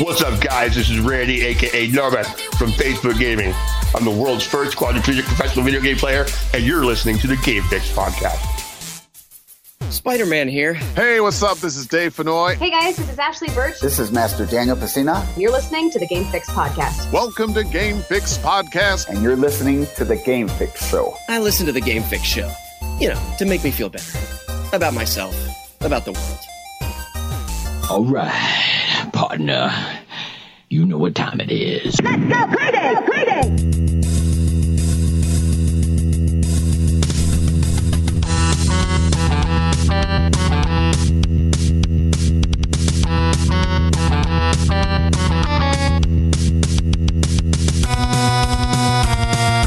What's up, guys? This is Randy, aka Nomad from Facebook Gaming. I'm the world's first quadriplegic professional video game player, and you're listening to the Game Fix podcast. Spider Man here. Hey, what's up? This is Dave Fennoy. Hey guys, this is Ashly Burch. This is Master Daniel Pesina. You're listening to the Game Fix podcast. Welcome to Game Fix Podcast. And you're listening to the Game Fix Show. I listen to the Game Fix Show, you know, to make me feel better about myself, about the world. All right, partner. You know what time it is. Let's go play day, play day.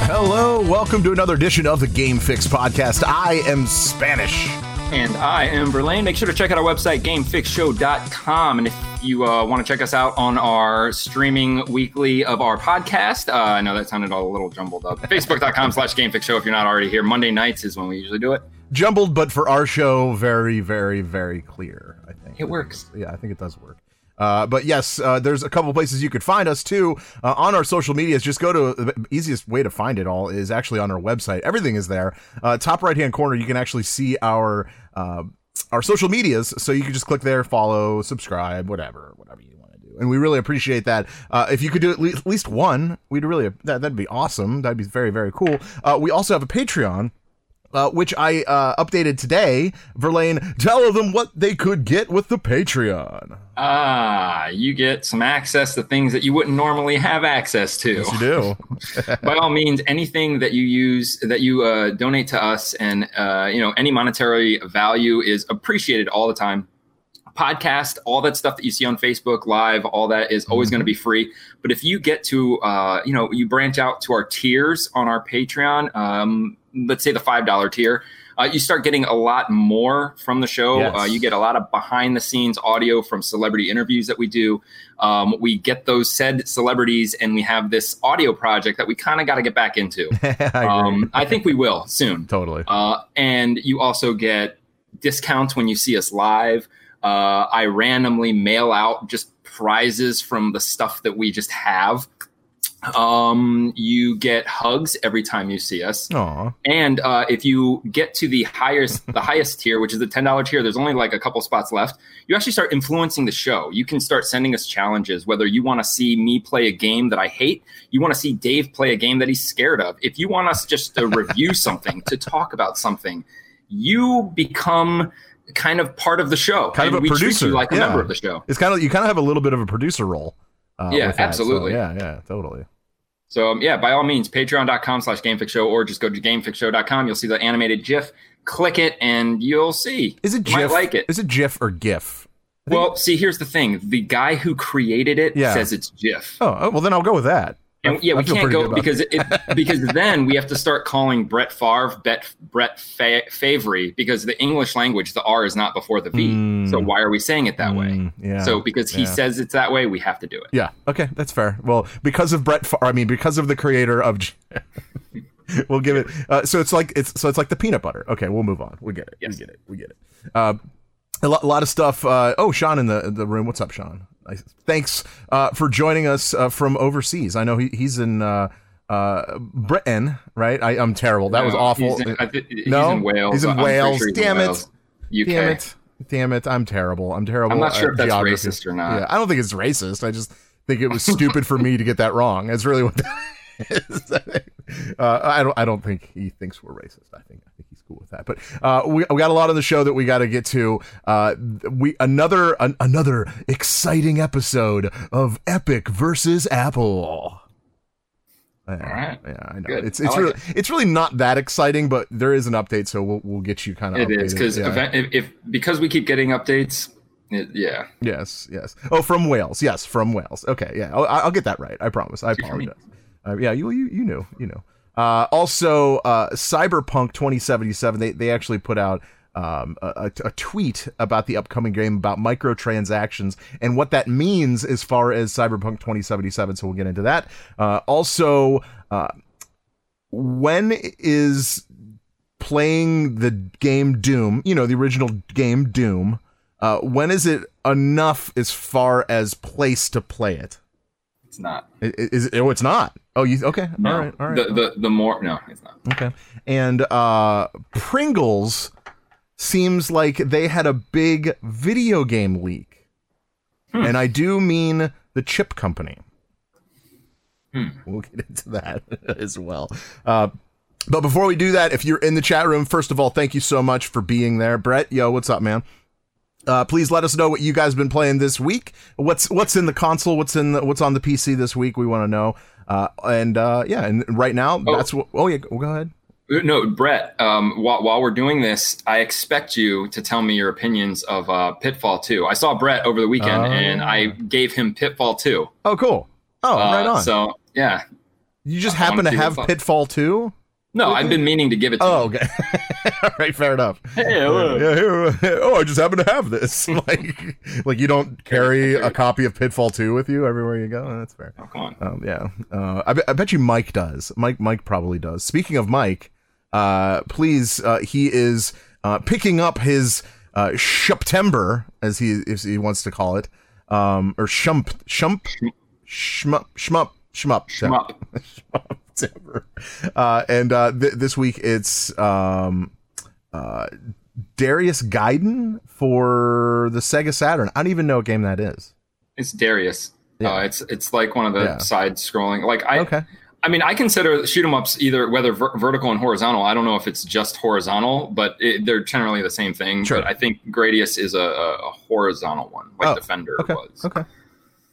Hello, welcome to another edition of the Game Fix podcast. I am Spanish. And I am Verlaine. Make sure to check out our website, gamefixshow.com. And if you uh, want to check us out on our streaming weekly of our podcast, uh, I know that sounded all a little jumbled up. Facebook.com slash gamefixshow if you're not already here. Monday nights is when we usually do it. Jumbled, but for our show, very, very, very clear, I think. It works. Yeah, I think it does work. Uh, but yes, uh, there's a couple places you could find us too uh, on our social medias. Just go to the easiest way to find it all is actually on our website. Everything is there. Uh, top right hand corner, you can actually see our uh, our social medias. So you can just click there, follow, subscribe, whatever, whatever you want to do. And we really appreciate that. Uh, if you could do at least, at least one, we'd really that, that'd be awesome. That'd be very very cool. we also have a Patreon. Uh, which I uh, updated today. Verlaine, tell them what they could get with the Patreon. Ah, you get some access to things that you wouldn't normally have access to. Yes, you do. By all means, anything that you use that you uh, donate to us, and uh, you know any monetary value is appreciated all the time podcast, all that stuff that you see on Facebook Live, all that is always going to be free. But if you get to, uh, you know, you branch out to our tiers on our Patreon, um, let's say the five dollar tier, uh, you start getting a lot more from the show. Yes. Uh, you get a lot of behind the scenes audio from celebrity interviews that we do. Um, we get those said celebrities, and we have this audio project that we kind of got to get back into. I, um, I think we will soon. Totally. Uh, and you also get discounts when you see us live. Uh, I randomly mail out just prizes from the stuff that we just have. Um, you get hugs every time you see us. Aw. And uh, if you get to the highest, the highest tier, which is the ten dollar tier, there's only like a couple spots left. You actually start influencing the show. You can start sending us challenges. Whether you want to see me play a game that I hate, you want to see Dave play a game that he's scared of. If you want us just to review something, to talk about something, you become kind of part of the show. Kind of a we treat producer, you like a yeah. member of the show. It's kind of you kind of have a little bit of a producer role. Uh, Yeah, that. So, absolutely. yeah, yeah, totally. So um, yeah, by all means, patreon.com slash gamefixshow or just go to gamefixshow.com. You'll see the animated GIF. Click it and you'll see. Is it You might GIF? like it. Is it GIF or GIF? Think- Well, see, here's the thing. The guy who created it Yeah. says it's GIF. oh, oh, well then I'll go with that. And yeah, I we can't go because it, because then we have to start calling Brett Favre Bet, Brett Fa- Favre because the English language, the R is not before the V. Mm. So why are we saying it that way? Mm, yeah. So because he yeah. says it's that way, we have to do it. Yeah. Okay, that's fair. Well, because of Brett, Fa- I mean, because of the creator of, we'll give it. Uh, so it's like it's so it's like the peanut butter. Okay, we'll move on. We get it. Yes. We get it. We get it. Uh, a, lot, a lot of stuff. Uh, oh, Sean in the the room. What's up, Sean? Thanks uh, for joining us uh, from overseas. I know he, he's in uh, uh, Britain, right? I, I'm terrible. That was awful. He's in, he's no, in Wales. He's in Wales. sure he's in Damn it. Wales. UK. Damn it. Damn it. I'm terrible. I'm terrible. I'm not sure if that's geography. racist or not. Yeah, I don't think it's racist. I just think it was stupid for me to get that wrong. That's really what that. uh, I don't. I don't think he thinks we're racist. I think. I think he's cool with that. But uh, we, we got a lot on the show that we got to get to. Uh, we another an, another exciting episode of Epic versus Apple. Yeah, right. yeah, I know. Good. It's it's like really it. it's really not that exciting, but there is an update, so we'll we'll get you kind of. It is because yeah. if, if because we keep getting updates, it, yeah. Yes, yes. Oh, from Wales. Yes, from Wales. Okay, yeah. I'll, I'll get that right. I promise. I apologize. Uh, yeah, you you you knew you knew. Uh, also, uh, Cyberpunk 2077. They they actually put out um, a, a- a tweet about the upcoming game about microtransactions and what that means as far as Cyberpunk 2077. So we'll get into that. Uh, also, uh, when is playing the game Doom? You know, the original game Doom Uh, when is it enough as far as place to play it? It's not. Is, it? Oh, it's not. Oh, you okay? No. All right. All right. The, the the more no, it's not. Okay. And uh Pringles seems like they had a big video game leak. And I do mean the chip company. We'll get into that as well. Uh but before we do that, if you're in the chat room, first of all, thank you so much for being there. Brett, yo, what's up, man? Uh, please let us know what you guys been playing this week. What's what's in the console? What's in the, what's on the PC this week? We want to know. Uh, and uh, yeah, and right now that's what. Oh yeah, go ahead. No, Brett. Um, while, while we're doing this, I expect you to tell me your opinions of uh, Pitfall Two. I saw Brett over the weekend, Oh. and I gave him Pitfall Two. Oh, cool. Oh, Uh, right on. So yeah, you just happen wanna have. Pitfall Two? No, I've been meaning to give it. to you. Oh, him. okay. All right, fair enough. Hey, look. Yeah, here- oh, I just happen to have this. like, like you don't carry a copy of Pitfall 2 with you everywhere you go. That's fair. Oh, come on. Um, yeah, uh, I, bet- I bet you Mike does. Mike, Mike probably does. Speaking of Mike, uh, please, uh, he is uh, picking up his uh, September, as he as he wants to call it, um, or shump shump shmup shmup shmup Shmup. Uh, and uh, th- this week it's um, uh, Darius Gaiden for the Sega Saturn. I don't even know what game that is. It's Darius. Yeah. Uh, it's it's like one of the Yeah. side scrolling. Like I, Okay. I mean, I consider shoot 'em ups either whether ver- vertical and horizontal. I don't know if it's just horizontal, but it, they're generally the same thing. Sure. But I think Gradius is a, a, a horizontal one, like Oh, Defender Okay. was. Okay.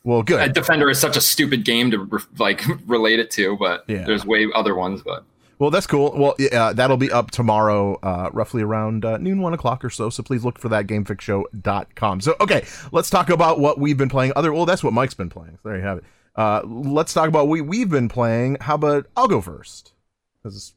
Well, good. Uh, Defender is such a stupid game to re- like relate it to, but Yeah. there's way other ones. But Well, that's cool. Well, yeah, that'll be up tomorrow, uh, roughly around uh, noon, one o'clock or so. So please look for that gamefixshow.com. So, okay, let's talk about what we've been playing. Other, well, that's what Mike's been playing. So there you have it. Uh, let's talk about what we, we've been playing. How about I'll go first? Because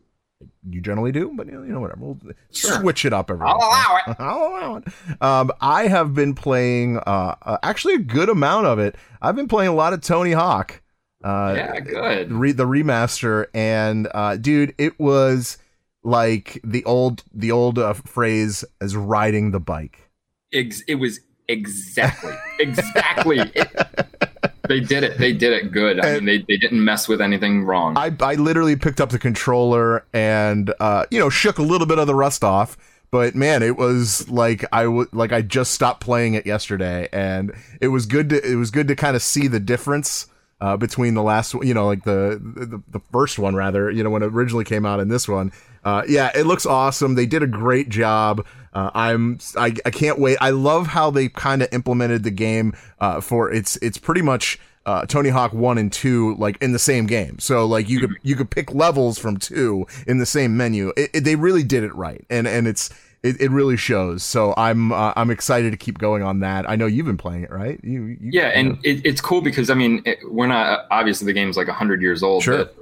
you generally do, but you know, whatever. We'll Sure. switch it up every I'll once in a allow while. I'll allow it. Um, I have been playing uh, uh, actually a good amount of it. I've been playing a lot of Tony Hawk. Uh, yeah, good. re- the remaster and uh dude it was like the old the old uh, phrase as riding the bike Ex- it was exactly, exactly. It, they did it. They did it good. I mean, they, they didn't mess with anything wrong. i i literally picked up the controller and uh you know shook a little bit of the rust off but man it was like i would like i just stopped playing it yesterday and it was good to it was good to kind of see the difference uh, between the last one, you know, like the, the the first one rather, you know, when it originally came out, and this one, uh, yeah, it looks awesome. They did a great job. Uh, I'm I, I can't wait. I love how they kind of implemented the game uh, for it's it's pretty much uh, Tony Hawk one and two like in the same game. So like you could you could pick levels from two in the same menu. It, it- they really did it right, and and it's it, it really shows. So I'm uh, I'm excited to keep going on that. I know you've been playing it, right? You, you yeah, and it, it's cool because I mean, it, we're not obviously the game's like hundred years old. Sure. But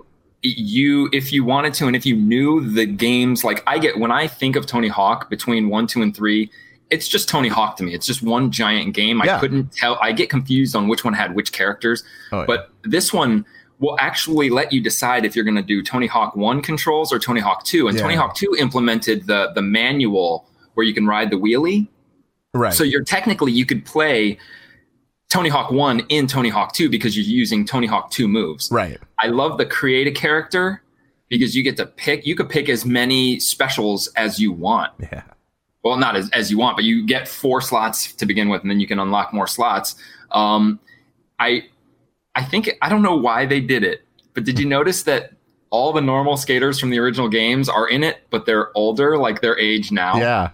you, if you wanted to, and if you knew the games, like I get when I think of Tony Hawk between one, two, and three, it's just Tony Hawk to me. It's just one giant game. Yeah. I couldn't tell. I get confused on which one had which characters. Oh, yeah. But this one will actually let you decide if you're going to do Tony Hawk 1 controls or Tony Hawk 2. And Yeah. Tony Hawk 2 implemented the the manual where you can ride the wheelie. right. So you're technically you could play Tony Hawk 1 in Tony Hawk 2 because you're using Tony Hawk 2 moves. right. I love the create a character because you get to pick you could pick as many specials as you want. Yeah. Well, not as, as you want, but you get four slots to begin with, and then you can unlock more slots. Um, I I think I don't know why they did it, but did you notice that all the normal skaters from the original games are in it, but they're older, like their age now? Yeah.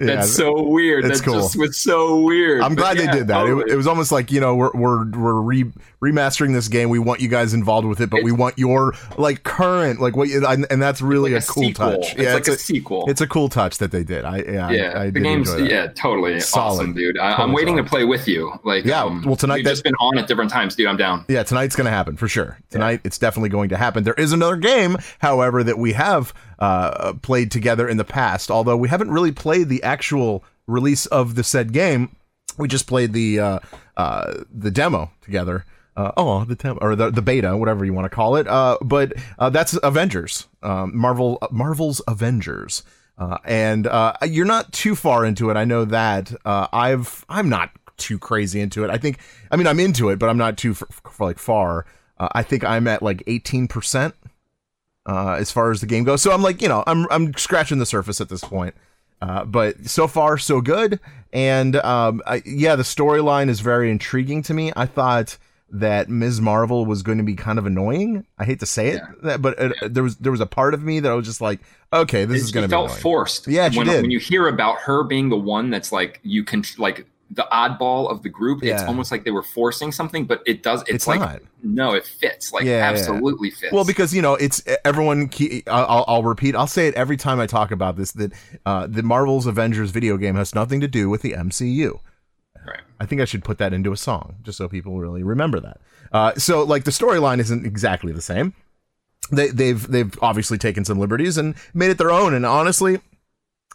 Yeah. That's so weird. That's cool. just was so weird. I'm glad yeah, they did that. It, totally. it was almost like you know we're we're we're re- remastering this game. We want you guys involved with it, but we want your like current like what you and, that's really like a cool sequel. touch. It's like a, sequel. it's a cool touch that they did. I yeah yeah, I, I the did game's yeah, totally Solid. awesome, dude. I, Totally I'm waiting solid. to play with you. Like, Yeah, um, well, tonight we've that- just been on at different times, dude. I'm down. Yeah, tonight's going to happen for sure. Tonight, it's definitely going to happen. There is another game, however, that we have uh, played together in the past. Although we haven't really played the actual release of the said game, we just played the uh, uh, the demo together. Uh, oh, the demo or the, the beta, whatever you want to call it. Uh, but uh, that's Avengers, um, Marvel Marvel's Avengers. Uh, and uh, you're not too far into it. I know that. I've I'm not too crazy into it. I think. I mean, I'm into it, but I'm not too for, for like far. I think I'm at like 18 percent uh, as far as the game goes. So I'm like, you know, I'm I'm scratching the surface at this point. Uh, but so far so good. And um, I, yeah, the storyline is very intriguing to me. I thought that Ms. Marvel was going to be kind of annoying. I hate to say it, that, but it, there was there was a part of me that I was just like, okay, this It- is going to be felt annoying. forced. Yeah, she when, did. when you hear about her being the one that's like you can like the oddball of the group, it's almost like they were forcing something, but it does. It's, It's like not. no, it fits. Like Yeah, yeah. absolutely fits. Well, because you know, it's everyone. Key, I'll, I'll repeat. I'll say it every time I talk about this. That uh, the Marvel's Avengers video game has nothing to do with the MCU. Right. I think I should put that into a song just so people really remember that. Uh, so, like, the storyline isn't exactly the same. They, they've they've obviously taken some liberties and made it their own. And honestly,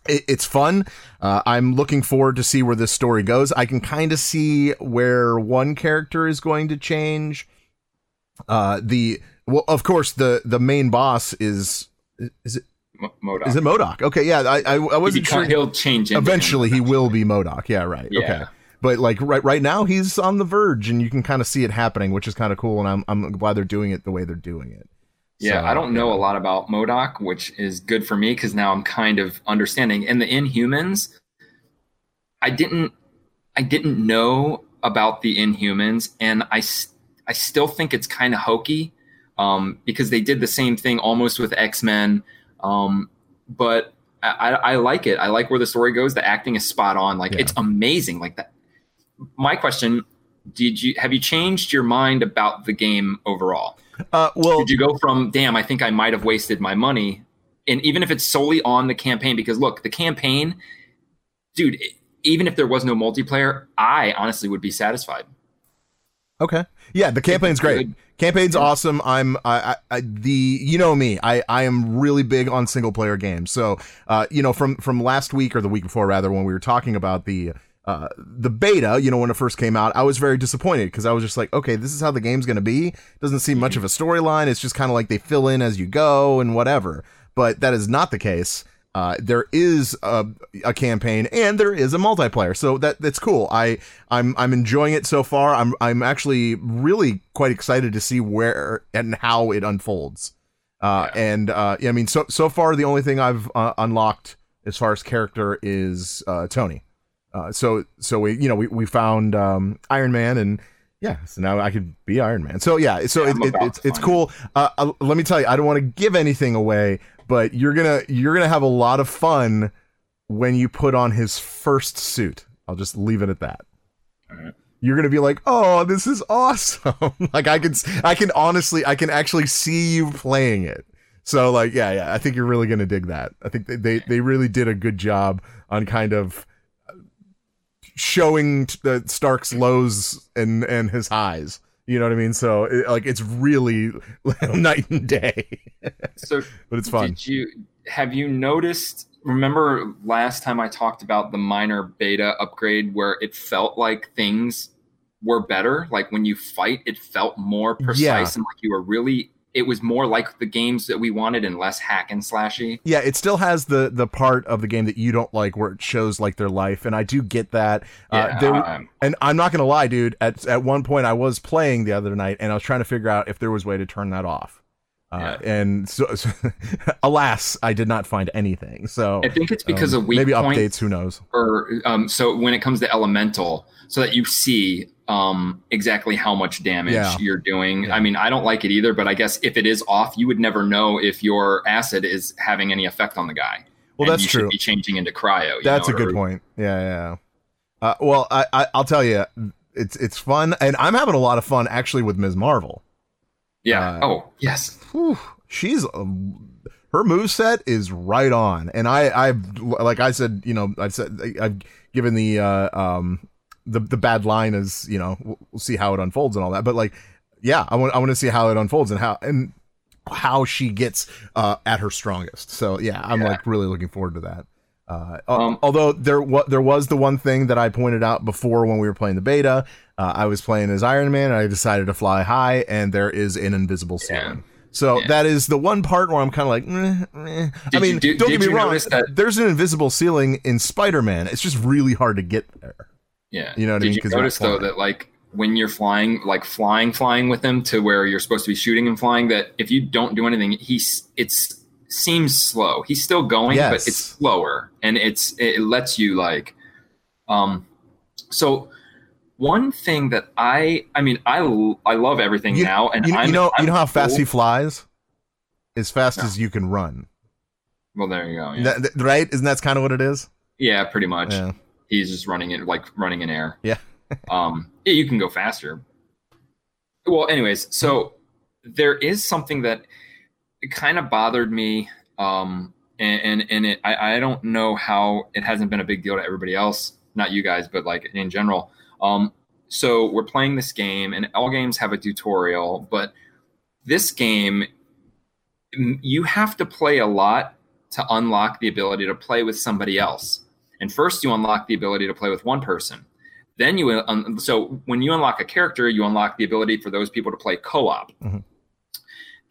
it's fun. Uh, I'm looking forward to see where this story goes. I can kind of see where one character is going to change. Uh, the well, of course, the the main boss is is it M- Modok. is it Modok? Okay, yeah, I I, I wasn't He'll sure. He'll change. Eventually, he will be Modok. Yeah, right. Yeah. Okay. But like right right now, he's on the verge, and you can kind of see it happening, which is kind of cool. And I'm I'm glad they're doing it the way they're doing it. Yeah, So, I don't know a lot about Modok, which is good for me because now I'm kind of understanding. And the Inhumans, I didn't, I didn't know about the Inhumans, and I, I still think it's kind of hokey, um, because they did the same thing almost with X Men, um, but I, I, I like it. I like where the story goes. The acting is spot on. Like Yeah. it's amazing. Like that. My question: Did you have you changed your mind about the game overall? Uh, well, Did you go from damn? I think I might have wasted my money, and even if it's solely on the campaign, because look, the campaign, dude. Even if there was no multiplayer, I honestly would be satisfied. Okay. Yeah, the campaign's great. Campaign's awesome. I'm I, I I the you know me. I I am really big on single player games. So, uh you know from from last week or the week before rather when we were talking about the uh the beta, you know when it first came out, I was very disappointed because I was just like, okay, this is how the game's going to be. Doesn't seem much of a storyline. It's just kind of like they fill in as you go and whatever. But that is not the case. Uh, there is a, a campaign and there is a multiplayer, so that that's cool. I I'm I'm enjoying it so far. I'm I'm actually really quite excited to see where and how it unfolds. Uh, and uh, yeah, I mean, so so far the only thing I've uh, unlocked as far as character is uh, Tony. Uh, so so we you know we we found um, Iron Man and yeah, so now I could be Iron Man. So yeah, so Yeah, it, it, it's it's cool. Uh, uh, let me tell you, I don't want to give anything away, but you're gonna you're gonna have a lot of fun when you put on his first suit. I'll just leave it at that. You're gonna be like, "Oh, this is awesome!" like I can, I can honestly, I can actually see you playing it. So like, yeah, yeah, I think you're really gonna dig that. I think they they, they really did a good job on kind of showing the Stark's lows and and his highs. You know what I mean? So it, like, it's really night and day, So, but it's fun. did you have you noticed? Remember last time I talked about the minor beta upgrade where it felt like things were better. Like when you fight, it felt more precise Yeah. and like you were really. It was more like the games that we wanted and less hack and slashy. Yeah, it still has the the part of the game that you don't like, where it shows like their life, and I do get that. uh, Yeah, there, um, and I'm not gonna lie, dude. At at one point, I was playing the other night, and I was trying to figure out if there was a way to turn that off. Uh, And so, so alas, I did not find anything. So I think it's because um, of weak maybe updates. Who knows? or um, so when it comes to elemental, so that you see um, exactly how much damage Yeah. you're doing. I mean, I don't like it either, but I guess if it is off, you would never know if your acid is having any effect on the guy. Well, that's true. Be changing into cryo. you That's know, a good or- point. Yeah, yeah. Uh, well, I, I I'll tell you, it's it's fun, and I'm having a lot of fun actually with Ms. Marvel. Yeah. Uh, oh, yes. Whew, she's um, her move set is right on, and I I've like I said, you know, I've said I've given the uh, um the the bad line is you know we'll, see how it unfolds and all that, but like yeah, I want I want to see how it unfolds and how and how she gets uh at her strongest. So yeah, I'm Yeah. like really looking forward to that. Uh, Um, although there wa- there was the one thing that I pointed out before when we were playing the beta, uh, I was playing as Iron Man and I decided to fly high, and there is an invisible Yeah. ceiling. So Yeah. that is the one part where I'm kind of like, meh, meh. I mean, you- don't get me wrong. that- There's an invisible ceiling in Spider-Man. It's just really hard to get there. Yeah. You know what I Did mean? you notice though that like when you're flying, like flying, flying with him to where you're supposed to be shooting and flying, that if you don't do anything, he's it's seems slow. He's still going, Yes. but it's slower, and it's it lets you like, um, so. One thing that I, I mean, I I love everything You, now, and you, you know, I'm you know how fast cool- he flies? As fast No. as you can run. Well, there you go. Yeah, That- that- right? Isn't that's kind of what it is? yeah pretty much. Yeah. He's just running it like running in air. Yeah. um yeah, you can go faster well anyways so there is something that kind of bothered me um and and, and it, I, I don't know how it hasn't been a big deal to everybody else not you guys but like in general um so we're playing this game and all games have a tutorial but this game you have to play a lot to unlock the ability to play with somebody else and first you unlock the ability to play with one person then you um, so when you unlock a character you unlock the ability for those people to play co-op Mhm.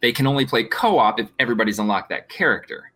they can only play co-op if everybody's unlocked that character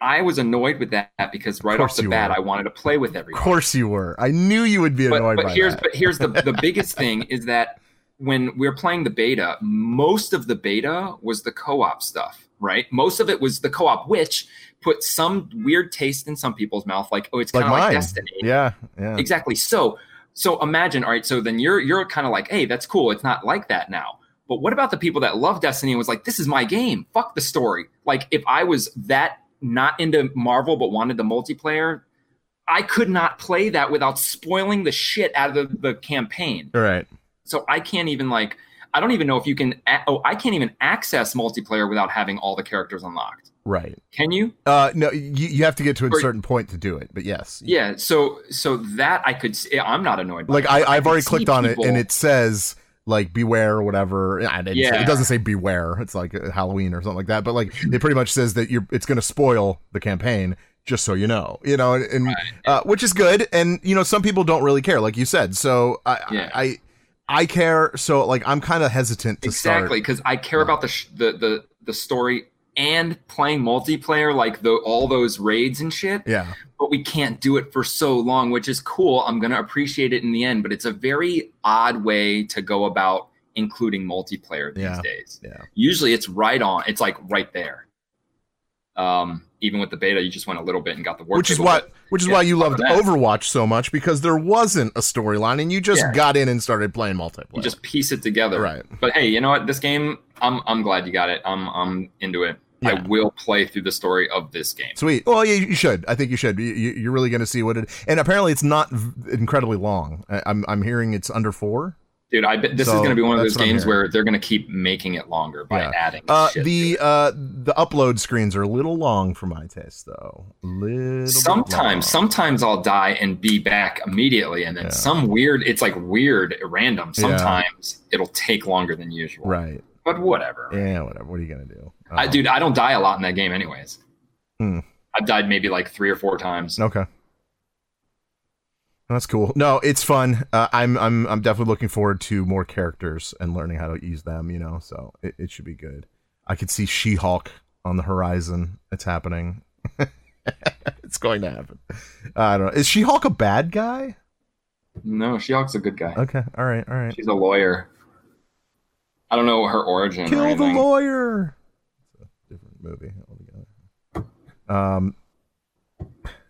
i was annoyed with that because right off the bat were. i wanted to play with everybody. Of course you were. I knew you would be annoyed but by here's that. but here's the the biggest thing is that when we are playing the beta, most of the beta was the co-op stuff, right? Most of it was the co-op, which put some weird taste in some people's mouth, like oh, it's kind of like mine. Destiny. Yeah, yeah. Exactly. So so imagine, all right, so then you're you're kind of like, hey, that's cool. It's not like that now. But what about the people that love Destiny and was like, this is my game. Fuck the story. Like if I was that not into Marvel but wanted the multiplayer, I could not play that without spoiling the shit out of the, the campaign. All right. So I can't even like I don't even know if you can oh I can't even access multiplayer without having all the characters unlocked. Right. Can you? Uh, no, you, you have to get to a Or- certain point to do it, but yes. Yeah. So so that I could I'm not annoyed. By Like I, I've already clicked on it, and it says like beware or whatever. Yeah, it, say- Yeah. it doesn't say beware. It's like uh, Halloween or something like that. But like it pretty much says that you're it's going to spoil the campaign. Just so you know, you know, and, and uh, which is good, and you know, some people don't really care, like you said. So I, Yeah. I, I care. So like, I'm kind of hesitant to exactly because I care about the, sh- the the the story and playing multiplayer like the all those raids and shit. Yeah, But we can't do it for so long, which is cool. I'm gonna appreciate it in the end, but it's a very odd way to go about including multiplayer these Yeah. days. yeah. Usually it's right on. It's like right there. Um, even with the beta, you just went a little bit and got the work. which is why which is yeah, why you loved Overwatch so much because there wasn't a storyline and you just Yeah. got in and started playing multiplayer. you just piece it together. Right. But hey, you know what? This game, I'm I'm glad you got it. I'm I'm into it. I Yeah. will play through the story of this game. Sweet. Well, yeah, you should. I think you should. You, you're really going to see what it. And apparently, it's not v- incredibly long. I, I'm I'm hearing it's under four. Dude, I bet this So, is going to be one of those games where they're going to keep making it longer by Yeah. adding Uh, shit to the uh the upload screens are a little long for my taste, though. Little. Sometimes, sometimes I'll die and be back immediately, and then Yeah. some weird. It's like weird, random. Sometimes it'll take longer than usual. Right. But whatever. Yeah. Whatever. What are you gonna do? I, Um, dude, I don't die a lot in that game, anyways. Hmm. I've died maybe like three or four times. Okay. That's cool. No, it's fun. Uh, I'm I'm I'm definitely looking forward to more characters and learning how to use them. You know, so it, it should be good. I could see She-Hulk on the horizon. It's happening. it's going to happen. I don't know. Is She-Hulk a bad guy? No, She-Hulk's a good guy. Okay. All right. All right. She's a lawyer. I don't know her origin. or Kill the lawyer. It's a different movie altogether. Um.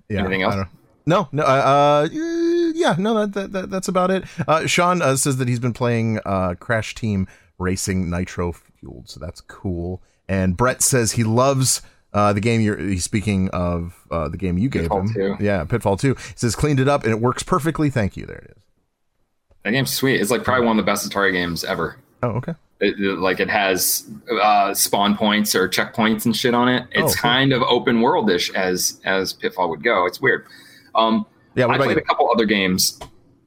Yeah. Anything else? No, no. Uh, uh, yeah, no. That, that, that that's about it. Uh, Sean uh, says that he's been playing uh, Crash Team Racing Nitro Fueled, so that's cool. And Brett says he loves uh, the game. You're he's speaking of uh, the game you gave Pitfall him. 2. Yeah, Pitfall Two. He says cleaned it up and it works perfectly. Thank you. There it is. That game's sweet. It's like probably one of the best Atari games ever. Oh, okay. It, like it has uh, spawn points or checkpoints and shit on it. It's Oh, cool. kind of open worldish as as Pitfall would go. It's weird. Um, Yeah. I played you? a couple other games.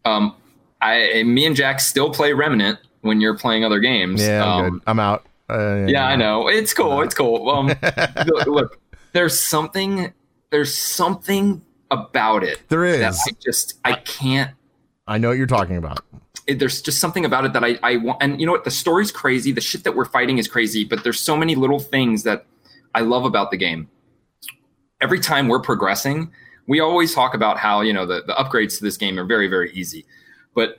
Um, I me and Jack still play Remnant when you're playing other games. Yeah, I'm, um, good. I'm out. Uh, yeah, I know. It's cool. It's cool. Um, look, look, there's something. There's something about it There is. that is. I just I can't I know what you're talking about. There's just something about it that I, I want. And you know what? The story's crazy. The shit that we're fighting is crazy, but there's so many little things that I love about the game. Every time we're progressing, we always talk about how, you know, the, the upgrades to this game are very, very easy. But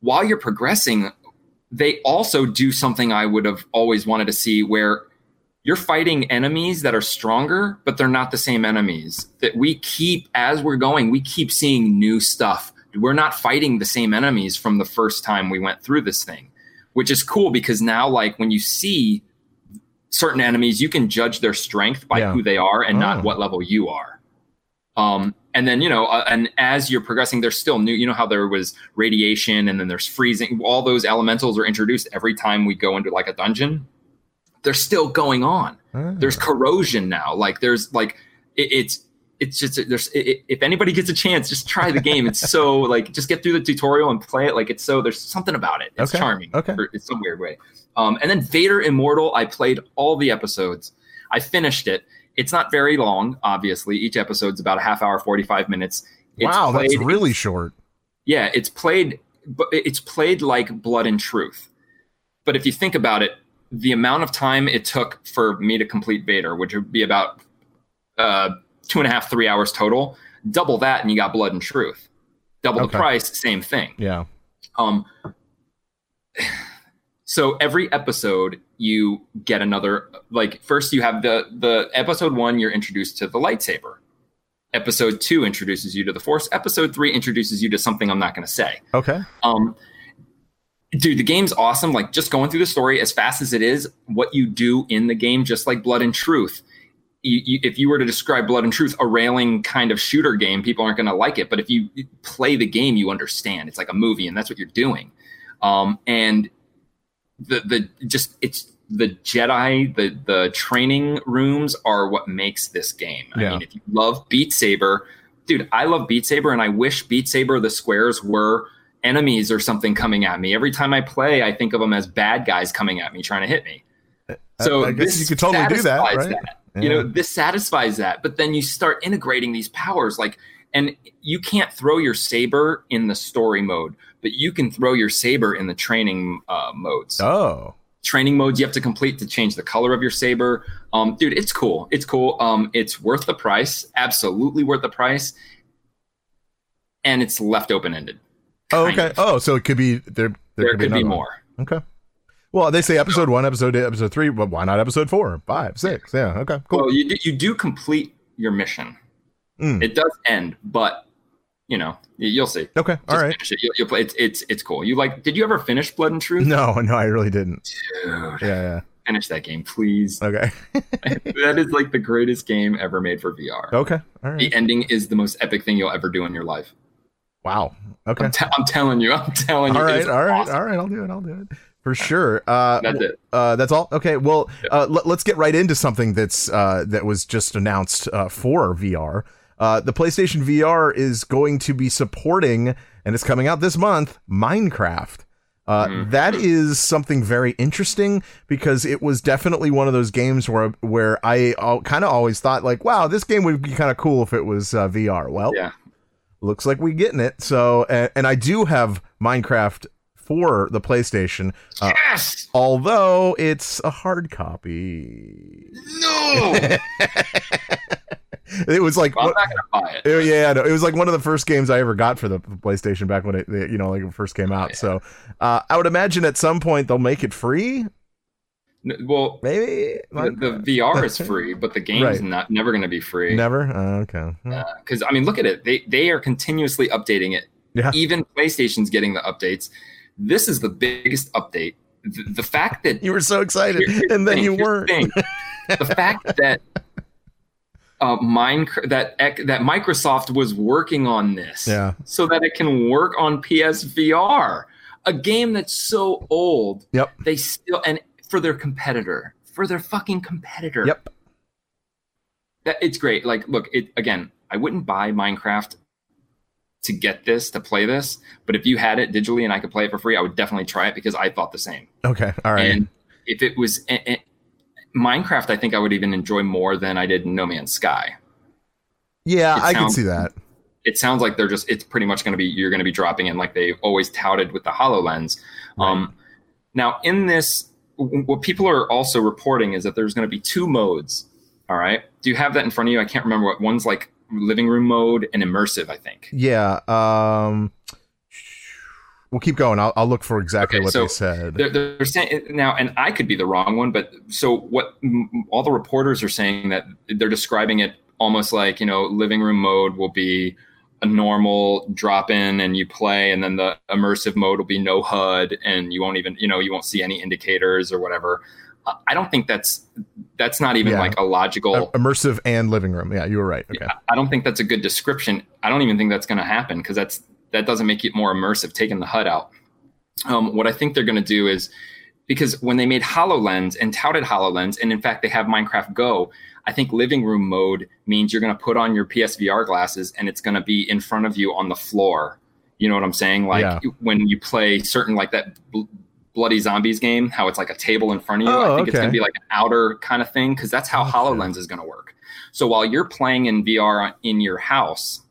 while you're progressing, they also do something I would have always wanted to see where you're fighting enemies that are stronger, but they're not the same enemies. That we keep, as we're going, we keep seeing new stuff. We're not fighting the same enemies from the first time we went through this thing, which is cool because now, like, when you see certain enemies, you can judge their strength by Yeah. who they are and Oh. not what level you are. Um, and then you know, uh, and as you're progressing, there's still new. You know how there was radiation, and then there's freezing. All those elementals are introduced every time we go into like a dungeon. They're still going on. Ah. There's corrosion now. Like there's like it, it's it's just there's i i- if anybody gets a chance, just try the game. It's so like just get through the tutorial and play it. Like it's so there's something about it. It's Okay, charming. okay. It's some weird way. Um, and then Vader Immortal, I played all the episodes. I finished it. It's not very long, obviously. Each episode's about a half hour, 45 minutes. It's wow, that's really short. yeah, it's played, but it's played like Blood and Truth. But if you think about it, the amount of time it took for me to complete Vader, which would be about uh, two and a half, three hours total, double that, and you got Blood and Truth. Double Okay. the price, same thing. Yeah. Um, so every episode you get another like first you have the the episode one you're introduced to the lightsaber episode two introduces you to the force episode three introduces you to something i'm not going to say Okay. um dude the game's awesome like just going through the story as fast as it is what you do in the game just like blood and truth you, you, if you were to describe blood and truth a railing kind of shooter game people aren't going to like it but if you play the game you understand it's like a movie and that's what you're doing um, and the the just it's the Jedi the the training rooms are what makes this game. I mean, if you love Beat Saber, dude, I love Beat Saber, and I wish Beat Saber the squares were enemies or something coming at me. Every time I play, I think of them as bad guys coming at me trying to hit me. So I, I guess you could totally do that, right? that. You know, this satisfies that. But then you start integrating these powers, like, and you can't throw your saber in the story mode, but you can throw your saber in the training uh, modes. Oh. Training modes you have to complete to change the color of your saber. Um, dude, it's cool. It's cool. Um, it's worth the price. Absolutely worth the price. And it's left open ended. Oh, okay. Oh, so it could be there. There, There could, could be more. Okay. Well, they say episode one, episode two, episode three, but why not episode four, five, six? Yeah. Okay. Cool. Well, you do, you do complete your mission. Mm. It does end, but you know you- you'll see. Okay. All Just right. finish it. You'll, you'll play. It's it's it's cool. You like? Did you ever finish Blood and Truth? No, no, I really didn't. Dude, Yeah. finish that game, please. Okay. that is like the greatest game ever made for VR. Okay. All right. The ending is the most epic thing you'll ever do in your life. Wow. Okay. I'm, te- I'm telling you. I'm telling you. All right. All right. Awesome. All right. I'll do it. I'll do it for sure. Uh, That's it. Uh, that's all. Okay. Well, uh, let, us get right into something that's uh, that was just announced uh, for VR. Uh, the PlayStation VR is going to be supporting, and it's coming out this month. Minecraft. Uh, Mm-hmm. that is something very interesting because it was definitely one of those games where where I kind of always thought like, wow, this game would be kind of cool if it was uh, VR. Well, Yeah. looks like we're getting it. So, and, and I do have Minecraft for the PlayStation. Uh, Yes. although it's a hard copy. No. It was like Well, I'm not gonna buy it. Oh, yeah, no, it was like one of the first games I ever got for the PlayStation back when it, you know, like it first came out. So, uh, I would imagine at some point they'll make it free. Well, Maybe the, the VR is free, but the game's Right. not never going to be free. never. Uh, okay, Because I mean, look at it. They they are continuously updating it. Yeah. Even PlayStation's getting the updates. This is the biggest update. The, the fact that you were so excited, and then thing, you weren't. thing. the fact that uh, Minecraft that that Microsoft was working on this, Yeah. so that it can work on PSVR, a game that's so old. Yep. They still and for their competitor, for their fucking competitor. Yep. That it's great. Like, look, it again. I wouldn't buy Minecraft to get this to play this, but if you had it digitally and I could play it for free, I would definitely try it because I thought the same. Okay. All right. And if it was eh, eh, Minecraft, I think I would even enjoy more than I did No Man's Sky. yeah, it I can see that. it sounds like they're just it's pretty much going to be you're going to be dropping in like they always touted with the HoloLens. Um, now in this, what people are also reporting is that there's going to be two modes. All right, do you have that in front of you? I can't remember what one's like living room mode and immersive. I think. Yeah. Um, we'll keep going. I'll, I'll look for exactly Okay, what so they said. They're, they're saying now, and I could be the wrong one, but so what? m- All the reporters are saying that they're describing it almost like you know, living room mode will be a normal drop in and you play, and then the immersive mode will be no HUD, and you won't even you know you won't see any indicators or whatever. I don't think that's that's not even Yeah. like a logical. Immersive and living room. Yeah, you were right. Okay. I don't think that's a good description. I don't even think that's going to happen because that's that doesn't make it more immersive. Taking the HUD out. Um, what I think they're going to do is because when they made Hololens and touted Hololens, and in fact they have Minecraft Go. I think living room mode means you're going to put on your PSVR glasses and it's going to be in front of you on the floor. You know what I'm saying? Like Yeah. when you play certain like that Bloody Zombies game, how it's like a table in front of you. Oh, I think it's going to be like an outer kind of thing because that's how Okay. HoloLens is going to work. So while you're playing in VR in your house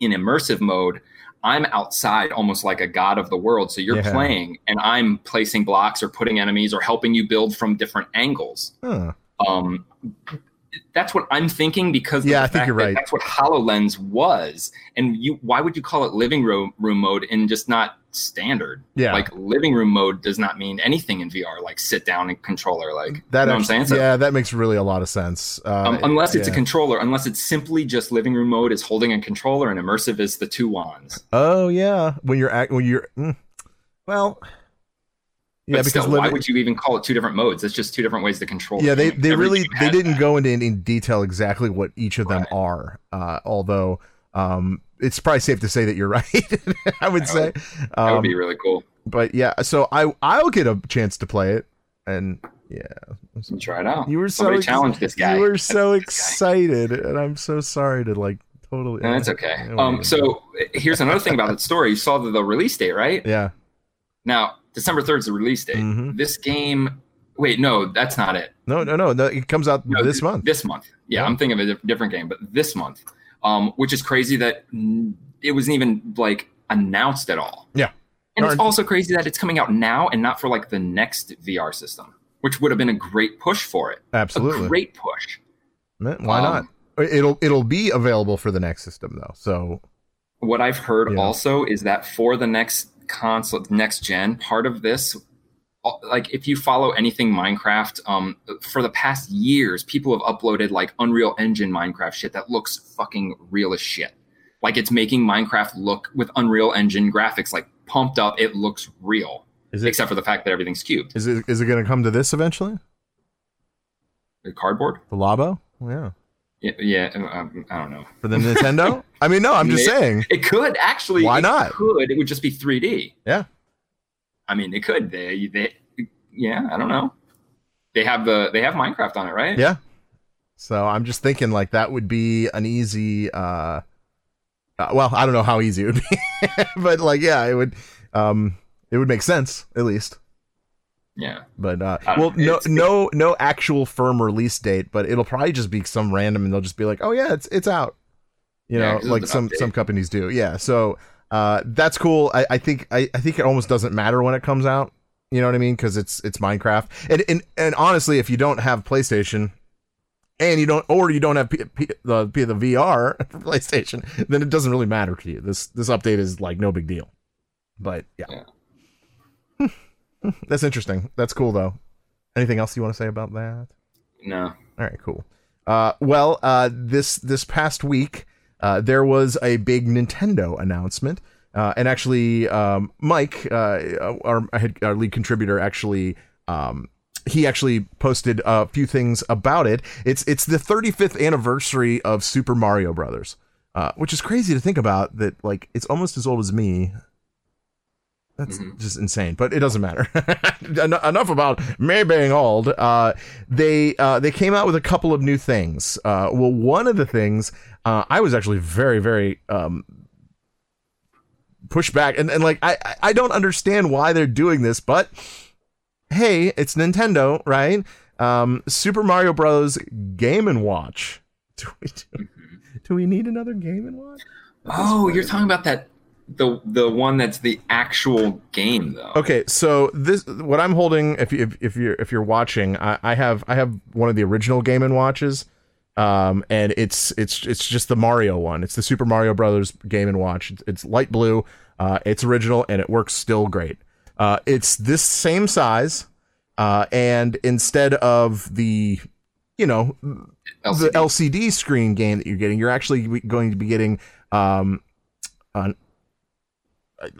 in immersive mode, I'm outside almost like a god of the world. So you're Yeah. playing and I'm placing blocks or putting enemies or helping you build from different angles. Huh. Um, that's what I'm thinking because Yeah, I think you're that right. That's what Hololens was, and you. Why would you call it living room room mode and just not standard? Yeah. like living room mode does not mean anything in VR. Like sit down and controller. Like That you know what I'm saying? So, yeah, that makes really a lot of sense. Uh, um, unless it's a controller, unless it's simply just living room mode is holding a controller and immersive is the two wands. Oh yeah, when you're act when you're mm, well, yeah, but because still, why would you even call it two different modes? It's just two different ways to control. yeah, the they they Every really they didn't that. go into any detail exactly what each of them Right. are. Uh, although um, it's probably safe to say that you're right. I would That say, would- That would um, be really cool. but yeah, so I I'll get a chance to play it, and yeah, Try it out. you were so ex- challenge this guy. You were so excited, and I'm so sorry to like totally. No, that's okay. Um, so here's another thing about that story. You saw the, the release date, right? yeah, Now, December 3rd is the release date. Mhm. This game, wait, no, that's not it. no, no, no, no, it comes out No, this th- month. This month. Yeah, Yeah. I'm thinking of a diff- different game, but this month, um, which is crazy that it wasn't even like announced at all. Yeah. And it's also crazy that it's coming out now and not for like the next VR system, which would have been a great push for it. Absolutely. A great push. Why Um, not? It'll it'll be available for the next system though. So What I've heard Yeah. also is that for the next console, next gen, part of this, like if you follow anything Minecraft, um, for the past years, people have uploaded like Unreal Engine Minecraft shit that looks fucking real as shit. Like it's making Minecraft look with Unreal Engine graphics like pumped up. It looks real, is it except for the fact that everything's cubed. is it is it going to come to this eventually? The cardboard. The Labo? Yeah. Yeah, yeah um, I don't know. For the Nintendo? I mean, no, I'm just Maybe. saying. It could actually. Why it not? Could it would just be 3D? Yeah. I mean, they could. They, they, yeah. I don't know. They have the they have Minecraft on it, right? Yeah. So I'm just thinking like that would be an easy uh, uh well, I don't know how easy it would be. but like yeah, it would um it would make sense at least. Yeah. But uh well know. no no no actual firm release date, but it'll probably just be some random and they'll just be like, "Oh yeah, it's it's out." You Yeah, know, like some update. some companies do. Yeah. So uh that's cool. I, I think I, I think it almost doesn't matter when it comes out. You know what I mean? Because it's it's Minecraft. And, and and honestly, if you don't have PlayStation, and you don't, or you don't have P, P, the P, the VR for PlayStation, then it doesn't really matter to you. This this update is like no big deal. But yeah, that's interesting. That's cool though. Anything else you want to say about that? No. All right, cool. Uh, well, uh, this this past week, uh, there was a big Nintendo announcement, uh, and actually, um, Mike, uh, our, our lead contributor, actually, um, he actually posted a few things about it. It's it's the 35th anniversary of Super Mario Brothers, uh, which is crazy to think about. That like it's almost as old as me. That's just insane, but it doesn't matter. En- Enough about me being old. Uh, they uh, they came out with a couple of new things. Uh, well, one of the things uh, I was actually very very um, pushed back, and, and like I I- I don't understand why they're doing this, but hey, it's Nintendo, right? Um, Super Mario Bros. Game and Watch. Do we do, do we need another Game and Watch? Oh, you're talking about that the the one that's the actual game though. Okay, so this what I'm holding. If you if, if you're if you're watching, I, I have I have one of the original Game and Watches, um, and it's it's it's just the Mario one. It's the Super Mario Brothers Game and Watch. It's, it's light blue. Uh, it's original and it works still great. Uh, it's this same size, uh, and instead of the you know LCD. the LCD screen game that you're getting, you're actually going to be getting um, an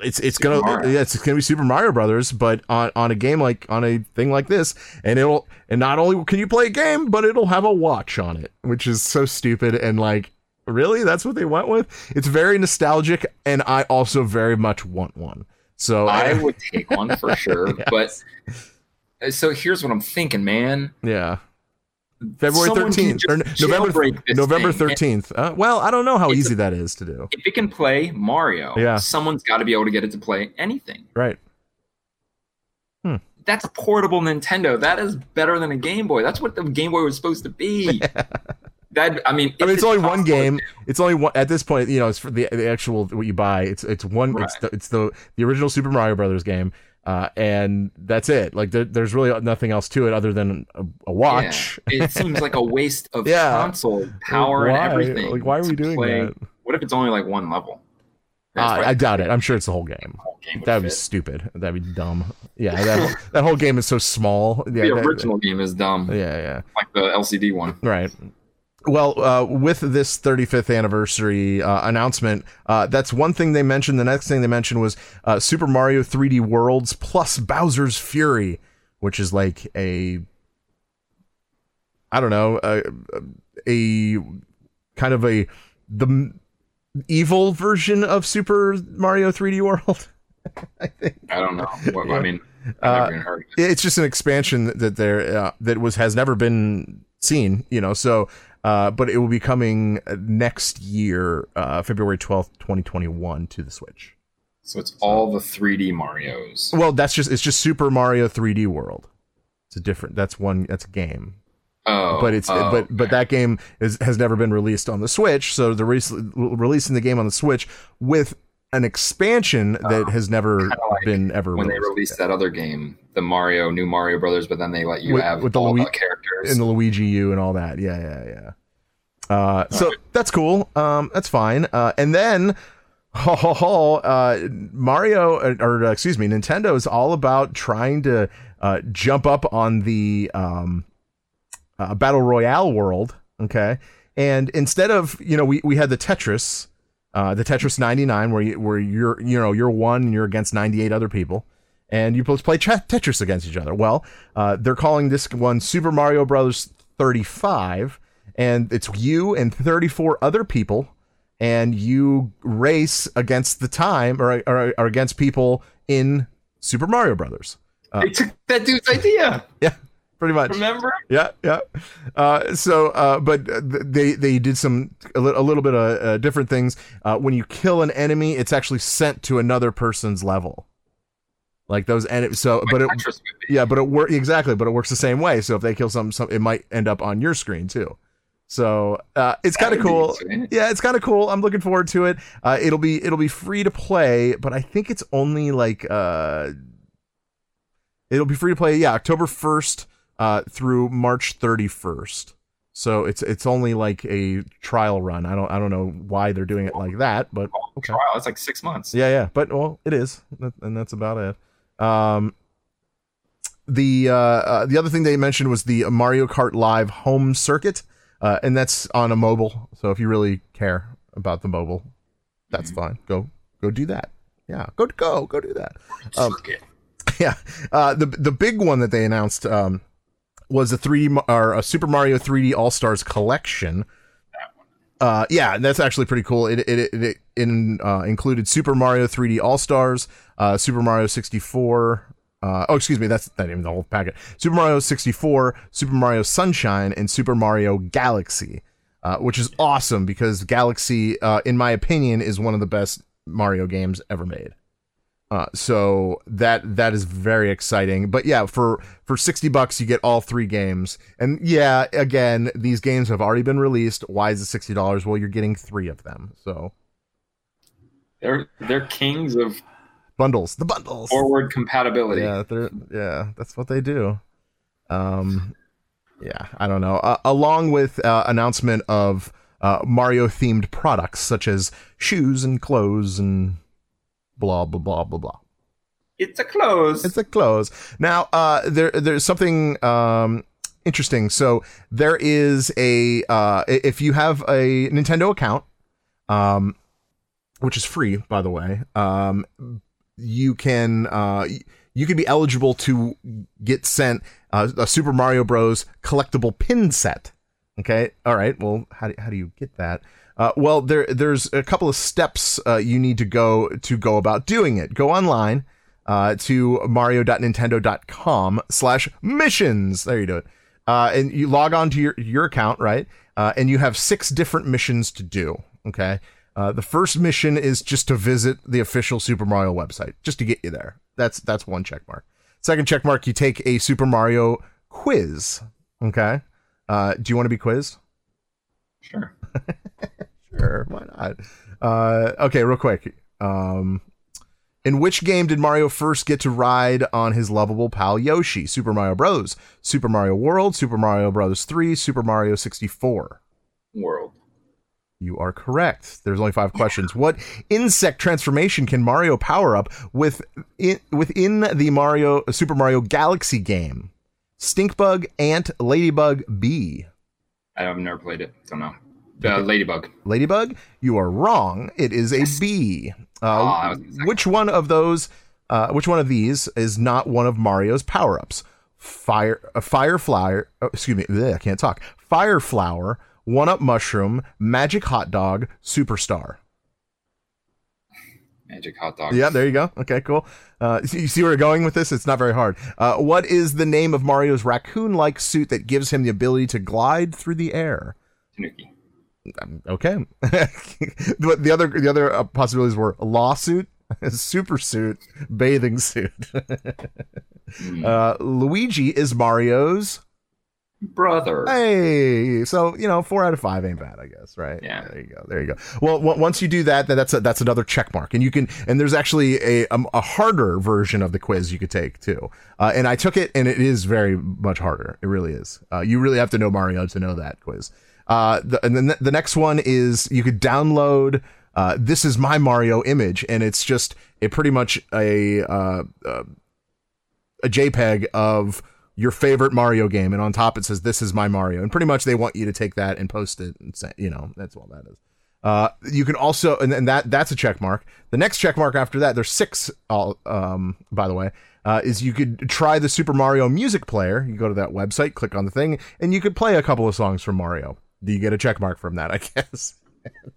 it's it's Super gonna Mario. it's gonna be Super Mario Brothers, but on on a game like on a thing like this, and it'll and not only can you play a game, but it'll have a watch on it, which is so stupid and like really that's what they went with. It's very nostalgic, and I also very much want one. So I would take one for sure, Yes. but uh, so here's what I'm thinking, man. yeah. February thirteenth November November thirteenth. Uh, well, I don't know how easy a- that is to do. If it can play Mario, Yeah. someone's got to be able to get it to play anything. Right. That's a portable Nintendo. That is better than a Game Boy. That's what the Game Boy was supposed to be. that I mean, I mean, it's only one game. It's only one at this point. You know, it's for the, the actual what you buy. It's it's one. It's the it's the the original Super Mario Brothers game, uh, and that's it. Like there, there's really nothing else to it other than a, a watch. Yeah. It seems like a waste of Yeah. console power Why? and everything. Like, why are we doing play- that? What if it's only like one level? Uh, I doubt it. I'm sure it's the whole game. whole game That'd be stupid. That'd be dumb. Yeah, that whole, that whole game is so small. Yeah, the that- original game is dumb, yeah, yeah. like the LCD one. Right. Well, uh, with this 35th anniversary uh, announcement, uh, that's one thing they mentioned. The next thing they mentioned was uh, Super Mario 3D Worlds plus Bowser's Fury, which is like a, I don't know, a, a kind of a the evil version of Super Mario 3D World. I think I don't know. What, I mean, Uh, never even heard of it. it's just an expansion that there uh, that was has never been seen you know so uh but it will be coming next year uh february 12th 2021 to the switch. So it's all the 3D Mario's. well that's just it's just super mario 3d world. It's a different that's one that's a game. Oh, but it's oh, but but that game is has never been released on the switch so they're re- releasing the game on the switch with an expansion that has never like been ever when they released. released that other game, the Mario, new Mario Brothers, but then they let you With- have with the all the characters. in the Luigi U and all that. Yeah, yeah, yeah. Uh, so that's cool. Um, that's fine. Uh, and then, ho, ho, ho, uh, Mario, or, or uh, excuse me, Nintendo is all about trying to uh, jump up on the um, uh, battle royale world. Okay, and instead of you know we we had the Tetris. Uh, the Tetris 99, where you where you're you know you're one and you're against 98 other people, and you both play Tetris against each other. Well, uh, they're calling this one Super Mario Brothers 35, and it's you and 34 other people, and you race against the time or, or, or against people in Super Mario Brothers. they took that dude's idea. Yeah, pretty much. Remember? Yeah, yeah. Uh, so, uh, but uh, they they did some a, li- a little bit of uh, different things. Uh, when you kill an enemy, it's actually sent to another person's level. Like those enemies. So, but it, Tetris would be. yeah, but it works exactly. But it works the same way. So if they kill some, some it might end up on your screen too. So uh, it's kind of cool. Yeah, it's kind of cool. I'm looking forward to it. Uh, it'll be it'll be free to play, but I think it's only like uh, it'll be free to play. Yeah, October first uh, through March 31st. So it's it's only like a trial run. I don't I don't know why they're doing it like that, but okay. Trial. It's like six months. Yeah, yeah, but well, it is, and that's about it. Um, the uh, uh, the other thing they mentioned was the Mario Kart Live home circuit, uh, and that's on a mobile. So if you really care about the mobile, that's fine. Go go do that. Yeah, go go go do that. Um, Circuit. yeah. Uh, the the big one that they announced um, was a 3D or a Super Mario 3D All Stars collection. Uh, yeah, that's actually pretty cool. It it it, it in, uh, included Super Mario 3D All Stars, uh, Super Mario 64. Uh, oh, excuse me, that's not even the whole packet. Super Mario 64, Super Mario Sunshine, and Super Mario Galaxy, uh, which is awesome because Galaxy, uh, in my opinion, is one of the best Mario games ever made. Uh, so that that is very exciting. But yeah, for for sixty bucks you get all three games. And yeah, again, these games have already been released. Why is it sixty dollars? Well, you're getting three of them. So They're they're kings of bundles. The bundles. forward compatibility. Yeah, they're yeah, that's what they do. Um, yeah, I don't know. Uh, along with uh, announcement of uh, Mario themed products such as shoes and clothes and blah blah blah blah blah. It's a close. It's a close. Now, uh, there there's something um interesting. So there is a uh, if you have a Nintendo account, um, which is free by the way, um, you can uh you can be eligible to get sent uh, a Super Mario Bros. collectible pin set. Okay, all right. Well, how do, how do you get that? Uh, well, there there's a couple of steps uh, you need to go to go about doing it. Go online uh, to mario.nintendo.com slash missions. There you do it. Uh, and you log on to your, your account, right? Uh, and you have six different missions to do. Okay. Uh, the first mission is just to visit the official Super Mario website, just to get you there. That's that's one check mark. Second check mark, you take a Super Mario quiz. Okay. Uh, do you want to be quizzed? Sure. Sure, why not? Uh, okay, real quick. Um, in which game did Mario first get to ride on his lovable pal Yoshi? Super Mario Bros., Super Mario World, Super Mario Bros. 3, Super Mario 64. World. You are correct. There's only five questions. What insect transformation can Mario power up with in, within the Mario Super Mario Galaxy game? Stinkbug, ant, ladybug, bee. I've never played it. Don't know. Uh, Ladybug. Ladybug, you are wrong. It is a bee. Uh, Oh, I was gonna say- which one of those? Uh, which one of these is not one of Mario's power ups? Fire, a fire flower. oh, excuse me, bleh, I can't talk. Fire flower, one up mushroom, magic hot dog, superstar. Magic hot dog. Yeah, there you go. Okay, cool. Uh, you you see where we're going with this? It's not very hard. Uh, what is the name of Mario's raccoon-like suit that gives him the ability to glide through the air? Tanuki. Okay. but the other the other uh, possibilities were a lawsuit, super suit, bathing suit. uh, Luigi is Mario's. Brother. Hey, so you know, four out of five ain't bad, I guess, right? Yeah. There you go. There you go. Well, w- once you do that, then that's a, that's another check mark, and you can. And there's actually a um, a harder version of the quiz you could take too. Uh, and I took it, and it is very much harder. It really is. Uh, you really have to know Mario to know that quiz. Uh, the, and then the next one is you could download. Uh, this is my Mario image, and it's just a pretty much a uh, uh, a JPEG of your favorite Mario game, and on top it says "This is my Mario," and pretty much they want you to take that and post it, and say, you know, that's all that is. Uh, you can also, and, and that that's a check mark. The next check mark after that, there's six. All, um, by the way, uh, is you could try the Super Mario Music Player. You go to that website, click on the thing, and you could play a couple of songs from Mario. Do you get a check mark from that? I guess.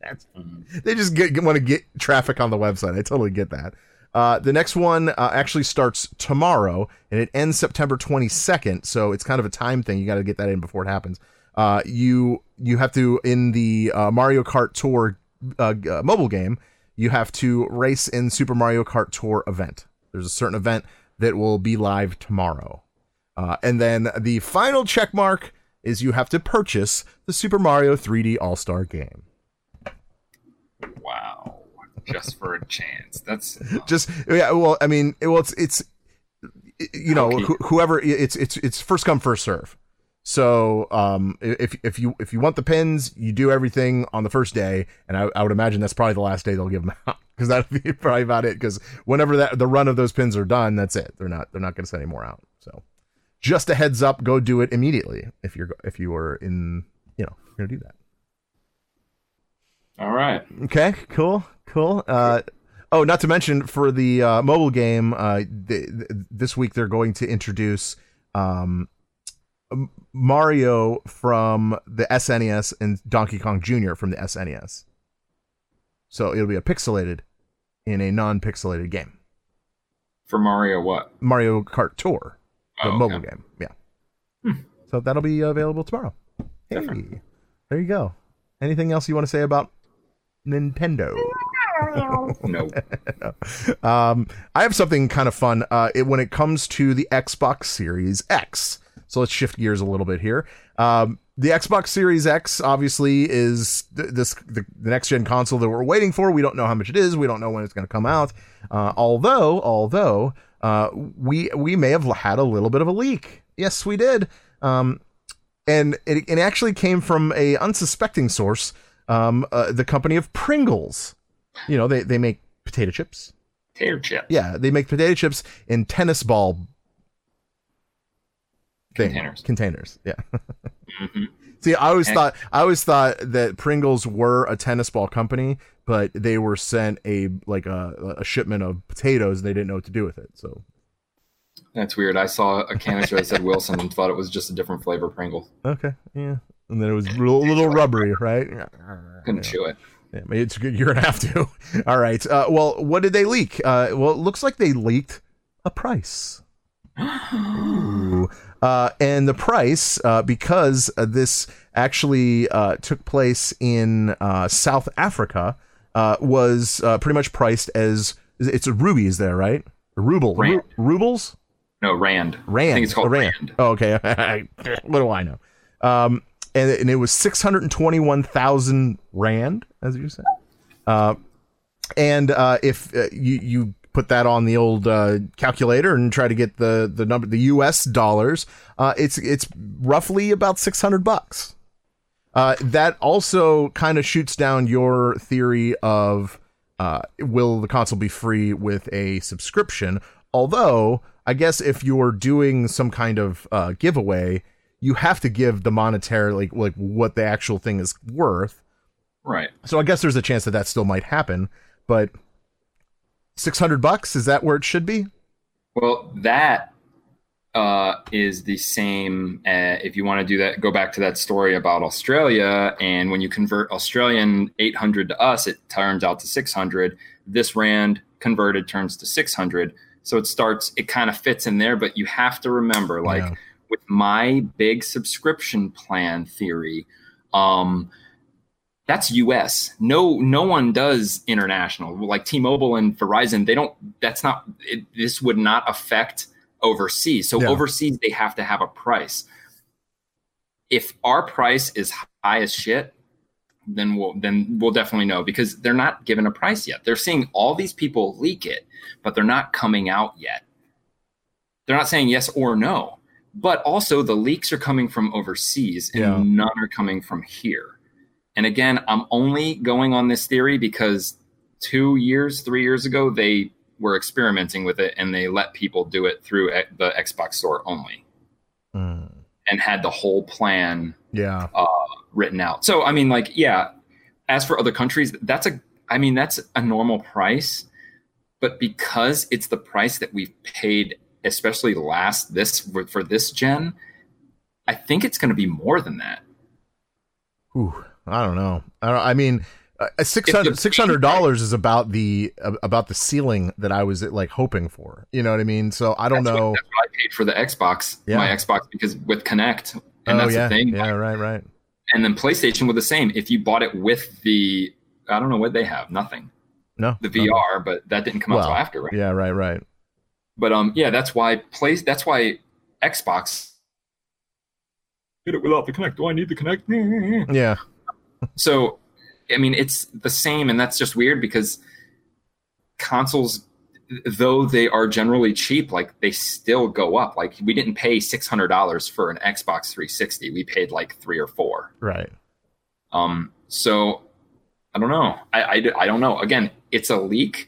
That's they just get, want to get traffic on the website. I totally get that. Uh, the next one uh, actually starts tomorrow and it ends September 22nd. So it's kind of a time thing. You got to get that in before it happens. Uh, you you have to in the uh, Mario Kart Tour uh, uh, mobile game. You have to race in Super Mario Kart Tour event. There's a certain event that will be live tomorrow. Uh, and then the final check mark is you have to purchase the Super Mario 3D All Star game. Wow. Just for a chance. That's just yeah well i mean it- well it's it's you know Okay. wh- whoever it's it's it's first come first serve so um if if you if you want the pins you do everything on the first day and i, I would imagine that's probably the last day they'll give them out because that'll be probably about it because whenever that the run of those pins are done that's it they're not they're not going to send any more out so just a heads up go do it immediately if you're if you are in you know you're gonna do that all right. Okay, cool, cool. Uh, oh, not to mention for the uh, mobile game, uh, th- th- this week they're going to introduce um, Mario from the SNES and Donkey Kong Jr. from the SNES. So it'll be a pixelated in a non-pixelated game. For Mario, what? Mario Kart Tour, the Oh, okay. mobile game. Yeah. So that'll be available tomorrow. Hey, there you go. Anything else you want to say about Nintendo? No. um, I have something kind of fun uh, it, when it comes to the Xbox Series X. So let's shift gears a little bit here. Um, the Xbox Series X obviously is th- this the, the next gen console that we're waiting for. We don't know how much it is. We don't know when it's going to come out. Uh, although, although uh, we we may have had a little bit of a leak. Yes, we did. Um, and it, it actually came from a unsuspecting source. Um, uh, the company of Pringles. You know, they they make potato chips. Potato chip. Yeah, they make potato chips in tennis ball thing- Containers. Containers. Yeah. hmm See, I always thought I always thought that Pringles were a tennis ball company, but they were sent a like a, a shipment of potatoes. and They didn't know what to do with it. So That's weird. I saw a canister that said Wilson and thought it was just a different flavor Pringle. okay, yeah. And then it was a little, rubbery, right? Couldn't chew it. Yeah, it's good. You're gonna have to. All right. Uh, well, what did they leak? Uh, well, it looks like they leaked a price. Ooh. Uh, and the price, uh, because uh, this actually uh, took place in uh, South Africa, uh, was uh, pretty much priced as it's a rubies there, right? Ruble. Ru- rubles, No, Rand. rand. I think it's called Oh, rand. Rand. Oh, okay. what do I know? Um, and, and it was six hundred and twenty-one thousand rand, as you said. Uh, and uh, if uh, you you put that on the old uh, calculator and try to get the the number the U.S. dollars, uh, it's it's roughly about six hundred bucks. Uh, that also kind of shoots down your theory of uh, will the console be free with a subscription? Although I guess if you're doing some kind of uh, giveaway, you have to give the monetary like like what the actual thing is worth. Right. So I guess there's a chance that that still might happen, but 600 bucks is that where it should be? Well, that uh, is the same. Uh, if you want to do that, go back to that story about Australia. And when you convert Australian 800 to us, it turns out to 600. This Rand converted turns to 600. So it starts, it kind of fits in there. But you have to remember, like Yeah. with my big subscription plan theory, um, that's US. No, no one does international. Like T-Mobile and Verizon, they don't. That's not. It, this would not affect overseas. So Yeah. overseas, they have to have a price. If our price is high as shit, then we'll then we'll definitely know because they're not given a price yet. They're seeing all these people leak it, but they're not coming out yet. They're not saying yes or no. But also the leaks are coming from overseas and Yeah. none are coming from here. And again, I'm only going on this theory because two years, three years ago, they were experimenting with it and they let people do it through the Xbox store only Mm, and had the whole plan yeah. uh, written out. So, I mean, like, yeah, as for other countries, that's a, I mean, that's a normal price. But because it's the price that we've paid, especially last this for, for this gen, I think it's going to be more than that. Ooh, I don't know. I, don't, I mean, uh, six hundred six hundred dollars is about the uh, about the ceiling that I was like hoping for. You know what I mean? So I don't what- know. that's what I paid for the Xbox, Yeah. my Xbox, because with Kinect, and oh that's yeah, the thing. yeah, right, right. And then PlayStation were the same. If you bought it with the, I don't know what they have, nothing, No, the no. VR, but that didn't come out Well, till after, right? Yeah, right, right. But um, yeah, that's why place. That's why Xbox did it without the Kinect. Do I need the Kinect? Yeah, So, I mean, it's the same, and that's just weird because consoles, though they are generally cheap, like they still go up. Like we didn't pay six hundred dollars for an Xbox 360; we paid like three or four. right. Um, so I don't know. I, I, I don't know. Again, it's a leak.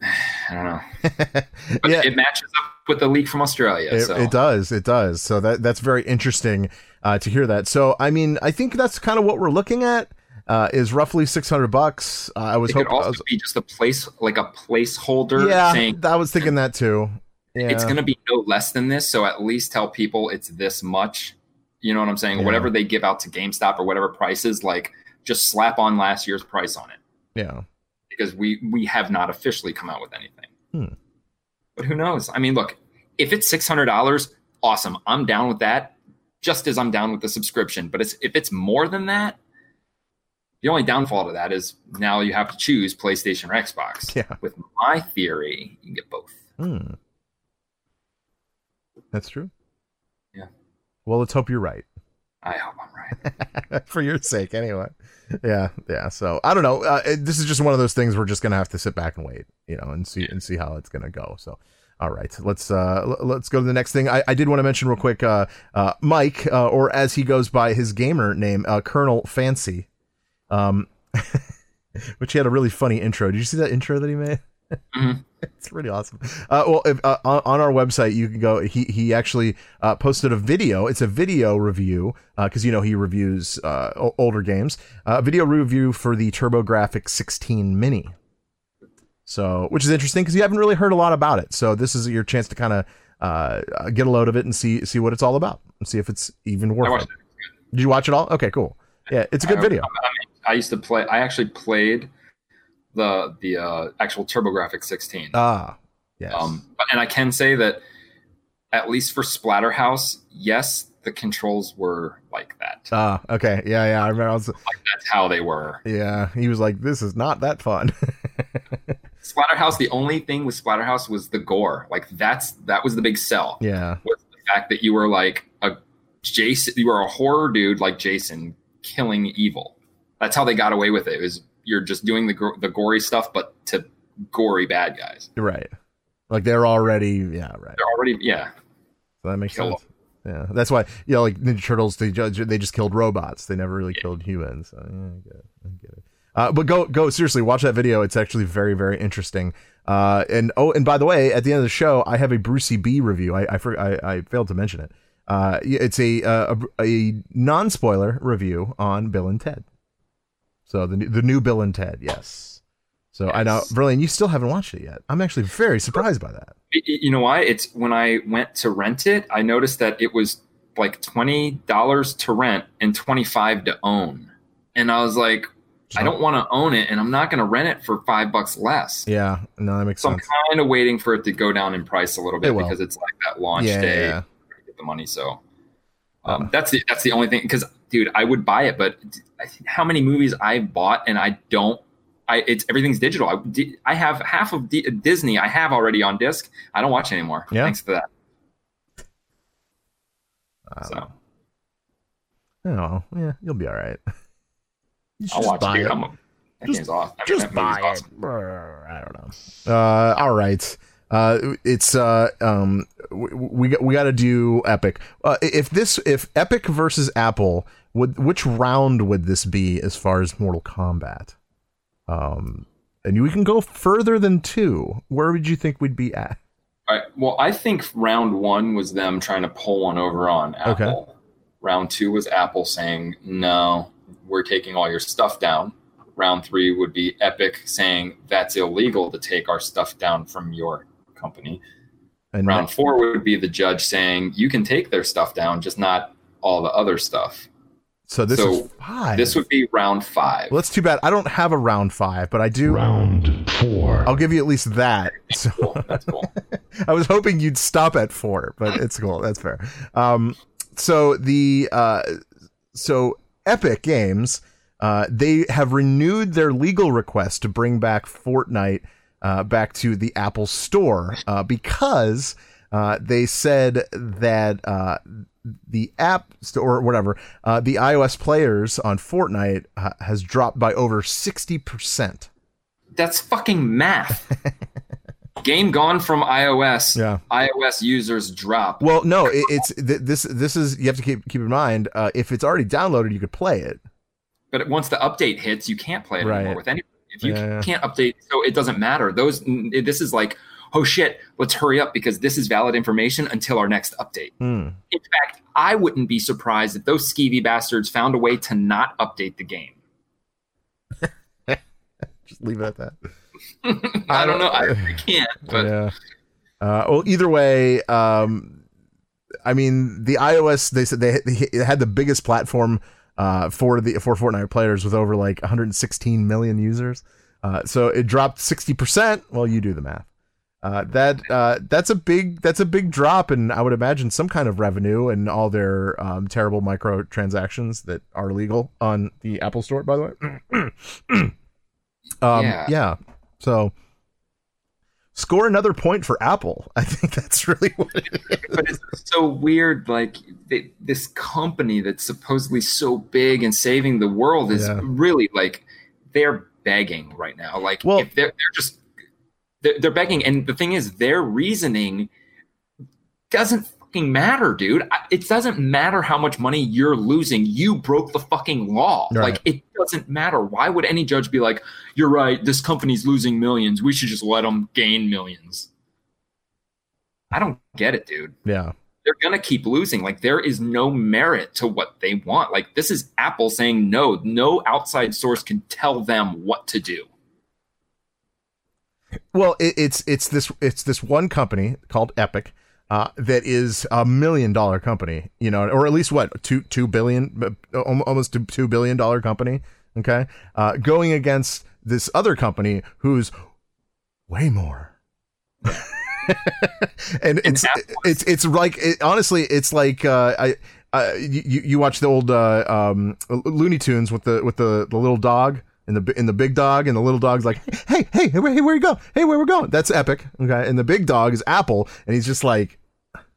I don't know, but yeah, it matches up with the leak from Australia. It, so it does. It does. So that that's very interesting uh, to hear that. So I mean, I think that's kind of what we're looking at. Uh, is roughly six hundred bucks. Uh, I was it could hoping. I also was- be just a place, like a placeholder, yeah, saying I was thinking that too. Yeah. it's going to be no less than this. So at least tell people it's this much. You know what I'm saying? Yeah. Whatever they give out to GameStop or whatever prices, like just slap on last year's price on it yeah. because we we have not officially come out with anything. Hmm. But who knows? I mean, look, if it's six hundred dollars, awesome. I'm down with that. Just as I'm down with the subscription. But it's, if it's more than that, the only downfall to that is now you have to choose PlayStation or Xbox. Yeah. With my theory, you can get both. Hmm. That's true. Yeah. Well, let's hope you're right. I hope I'm right. for your sake anyway yeah yeah so i don't know uh, it- this is just one of those things we're just gonna have to sit back and wait you know and see and see how it's gonna go so all right let's uh let's go to the next thing i, I did want to mention real quick uh uh mike uh, or as he goes by his gamer name uh colonel fancy um which he had a really funny intro did you see that intro that he made Mhm. it's pretty awesome. Uh, well, if, uh, on, on our website, you can go. He he actually uh, posted a video. It's a video review because you know he reviews uh, older games. Uh, a video review for the TurboGrafx 16 Mini. So, which is interesting because you haven't really heard a lot about it. So this is your chance to kind of uh, get a load of it and see see what it's all about and see if it's even worth it. it. Did you watch it all? Okay, cool. Yeah, it's a good I- video. I, I used to play. I actually played the the uh, actual TurboGrafx 16. Ah, yes. Um, and I can say that at least for Splatterhouse, yes, the controls were like that. Ah, okay. Yeah, yeah. I remember. I was, Like that's how they were. yeah, he was like, "This is not that fun." Splatterhouse. The only thing with Splatterhouse was the gore. Like that's that was the big sell. yeah. Was the fact that you were like a Jason, you were a horror dude like Jason killing evil. That's how they got away with it. It was you're just doing the the gory stuff, but to gory bad guys. Right. Like they're already, yeah, right. They're already yeah. So that makes Kill sense. Yeah, that's why you know, like Ninja Turtles, they ju- they just killed robots. They never really killed humans. So, yeah, I get it. I get it. Uh, but go go seriously, watch that video. It's actually very very interesting. Uh, and oh, and by the way, at the end of the show, I have a Brucey B review. I I, for, I, I failed to mention it. Uh, it's a uh, a, a non spoiler review on Bill and Ted. So the new- the new Bill and Ted, yes. So I know, Yes. Verlaine, you still haven't watched it yet. I'm actually very surprised by that. You know why? It's when I went to rent it, I noticed that it was like twenty dollars to rent and twenty five to own, and I was like, I don't want to own it, and I'm not going to rent it for five bucks less. Yeah, no, that makes sense. So I'm kind of waiting for it to go down in price a little It bit will. because it's like that launch Yeah, day yeah. get the money. So um, that's the that's the only thing. Because dude, I would buy it, but how many movies I bought and I don't. I it's everything's digital. I, I have half of D- Disney. I have already on disc. I don't watch anymore. Yeah. Thanks for that. Um, So Oh, yeah, you'll be all right. You should I'll just watch buy it. it. I'm a, that Just- game's awesome. I Just that buy awesome. it. I don't know. Uh, all right. Uh, it's uh, um, we we, got- we got to do Epic. Uh, if this if Epic versus Apple would which round would this be as far as Mortal Kombat? Um, and we can go further than two. Where would you think we'd be at? All right. Well, I think round one was them trying to pull one over on Okay. Apple. Round two was Apple saying, no, we're taking all your stuff down. Round three would be Epic saying, that's illegal to take our stuff down from your company. And Round four would be the judge saying, you can take their stuff down, just not all the other stuff. so this so is five. This would be round five. well, that's too bad. I don't have a round five, but I do. Round four. I'll give you at least that. So Cool. That's cool. I was hoping you'd stop at four, but it's cool. That's fair. Um, so the uh, so Epic Games, uh, they have renewed their legal request to bring back Fortnite uh, back to the Apple Store uh, because uh, they said that uh, the app store or whatever uh, the iOS players on Fortnite uh, has dropped by over sixty percent. That's fucking math. Game gone from iOS. Yeah. iOS users drop. Well, no, it, it's th- this. This is you have to keep keep in mind. Uh, if it's already downloaded, you could play it. But once the update hits, you can't play it Right. anymore with anything. If you yeah. can't update, so it doesn't matter. Those this is like, oh shit, let's hurry up because this is valid information until our next update. Hmm. In fact, I wouldn't be surprised if those skeevy bastards found a way to not update the game. Just leave it at that. I don't know. I, I can't, but yeah. Uh, well, either way, um, I mean, the iOS they said they, they had the biggest platform uh, for the for Fortnite players with over like 116 million users. Uh, so it dropped 60 percent. Well, you do the math. Uh, that uh, that's a big that's a big drop, and I would imagine some kind of revenue and all their um, terrible microtransactions that are legal on the Apple Store. By the way, um, Yeah. yeah. So score another point for Apple. I think that's really what it is. but it's so weird. Like they, this company that's supposedly so big and saving the world is Yeah. really like they're begging right now. Like Well- if they're they're just they're, they're begging, and the thing is, their reasoning doesn't fucking matter, dude. It doesn't matter how much money you're losing. You broke the fucking law. Right. Like it doesn't matter. Why would any judge be like, "You're right. This company's losing millions. We should just let them gain millions. I don't get it, dude Yeah. they're going to keep losing. Like there is no merit to what they want. Like this is Apple saying no, no outside source can tell them what to do. Well, it, it's it's this it's this one company called Epic uh, that is a million dollar company, you know, or at least what two two billion, uh, almost two, two billion dollar company. Okay, uh, going against this other company who's way more. and it's it's it's like it, honestly, it's like uh, I. Uh, you you watch the old uh, um, Looney Tunes with the with the, the little dog and the and the big dog and the little dog's like hey hey hey where, hey where you go? Hey where we're going? That's epic okay? And the big dog is Apple and he's just like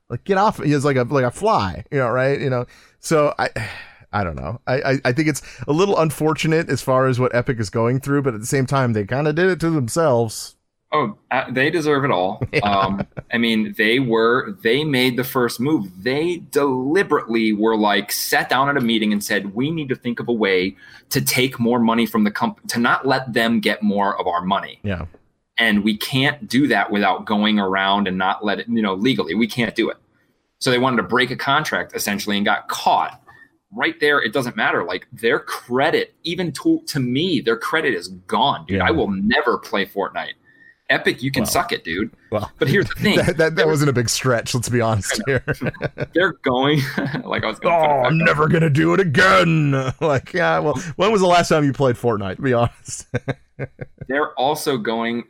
like get off he's like a like a fly you know right? You know? So I I don't know. I I, I think it's a little unfortunate as far as what Epic is going through but at the same time they kind of did it to themselves Oh, uh, they deserve it all. Um, I mean, they were they made the first move. They deliberately were like sat down at a meeting and said, "We need to think of a way to take more money from the company to not let them get more of our money." yeah and we can't do that without going around and not let it you know legally we can't do it so they wanted to break a contract essentially and got caught right there it doesn't matter like their credit even to, to me their credit is gone dude Yeah. i will never play fortnite epic you can suck it dude. well but here's the thing. that, that, that wasn't a big stretch let's be honest here. They're going like i was going oh I'm never gonna do it again. Like yeah well when was the last time you played Fortnite To be honest? They're also going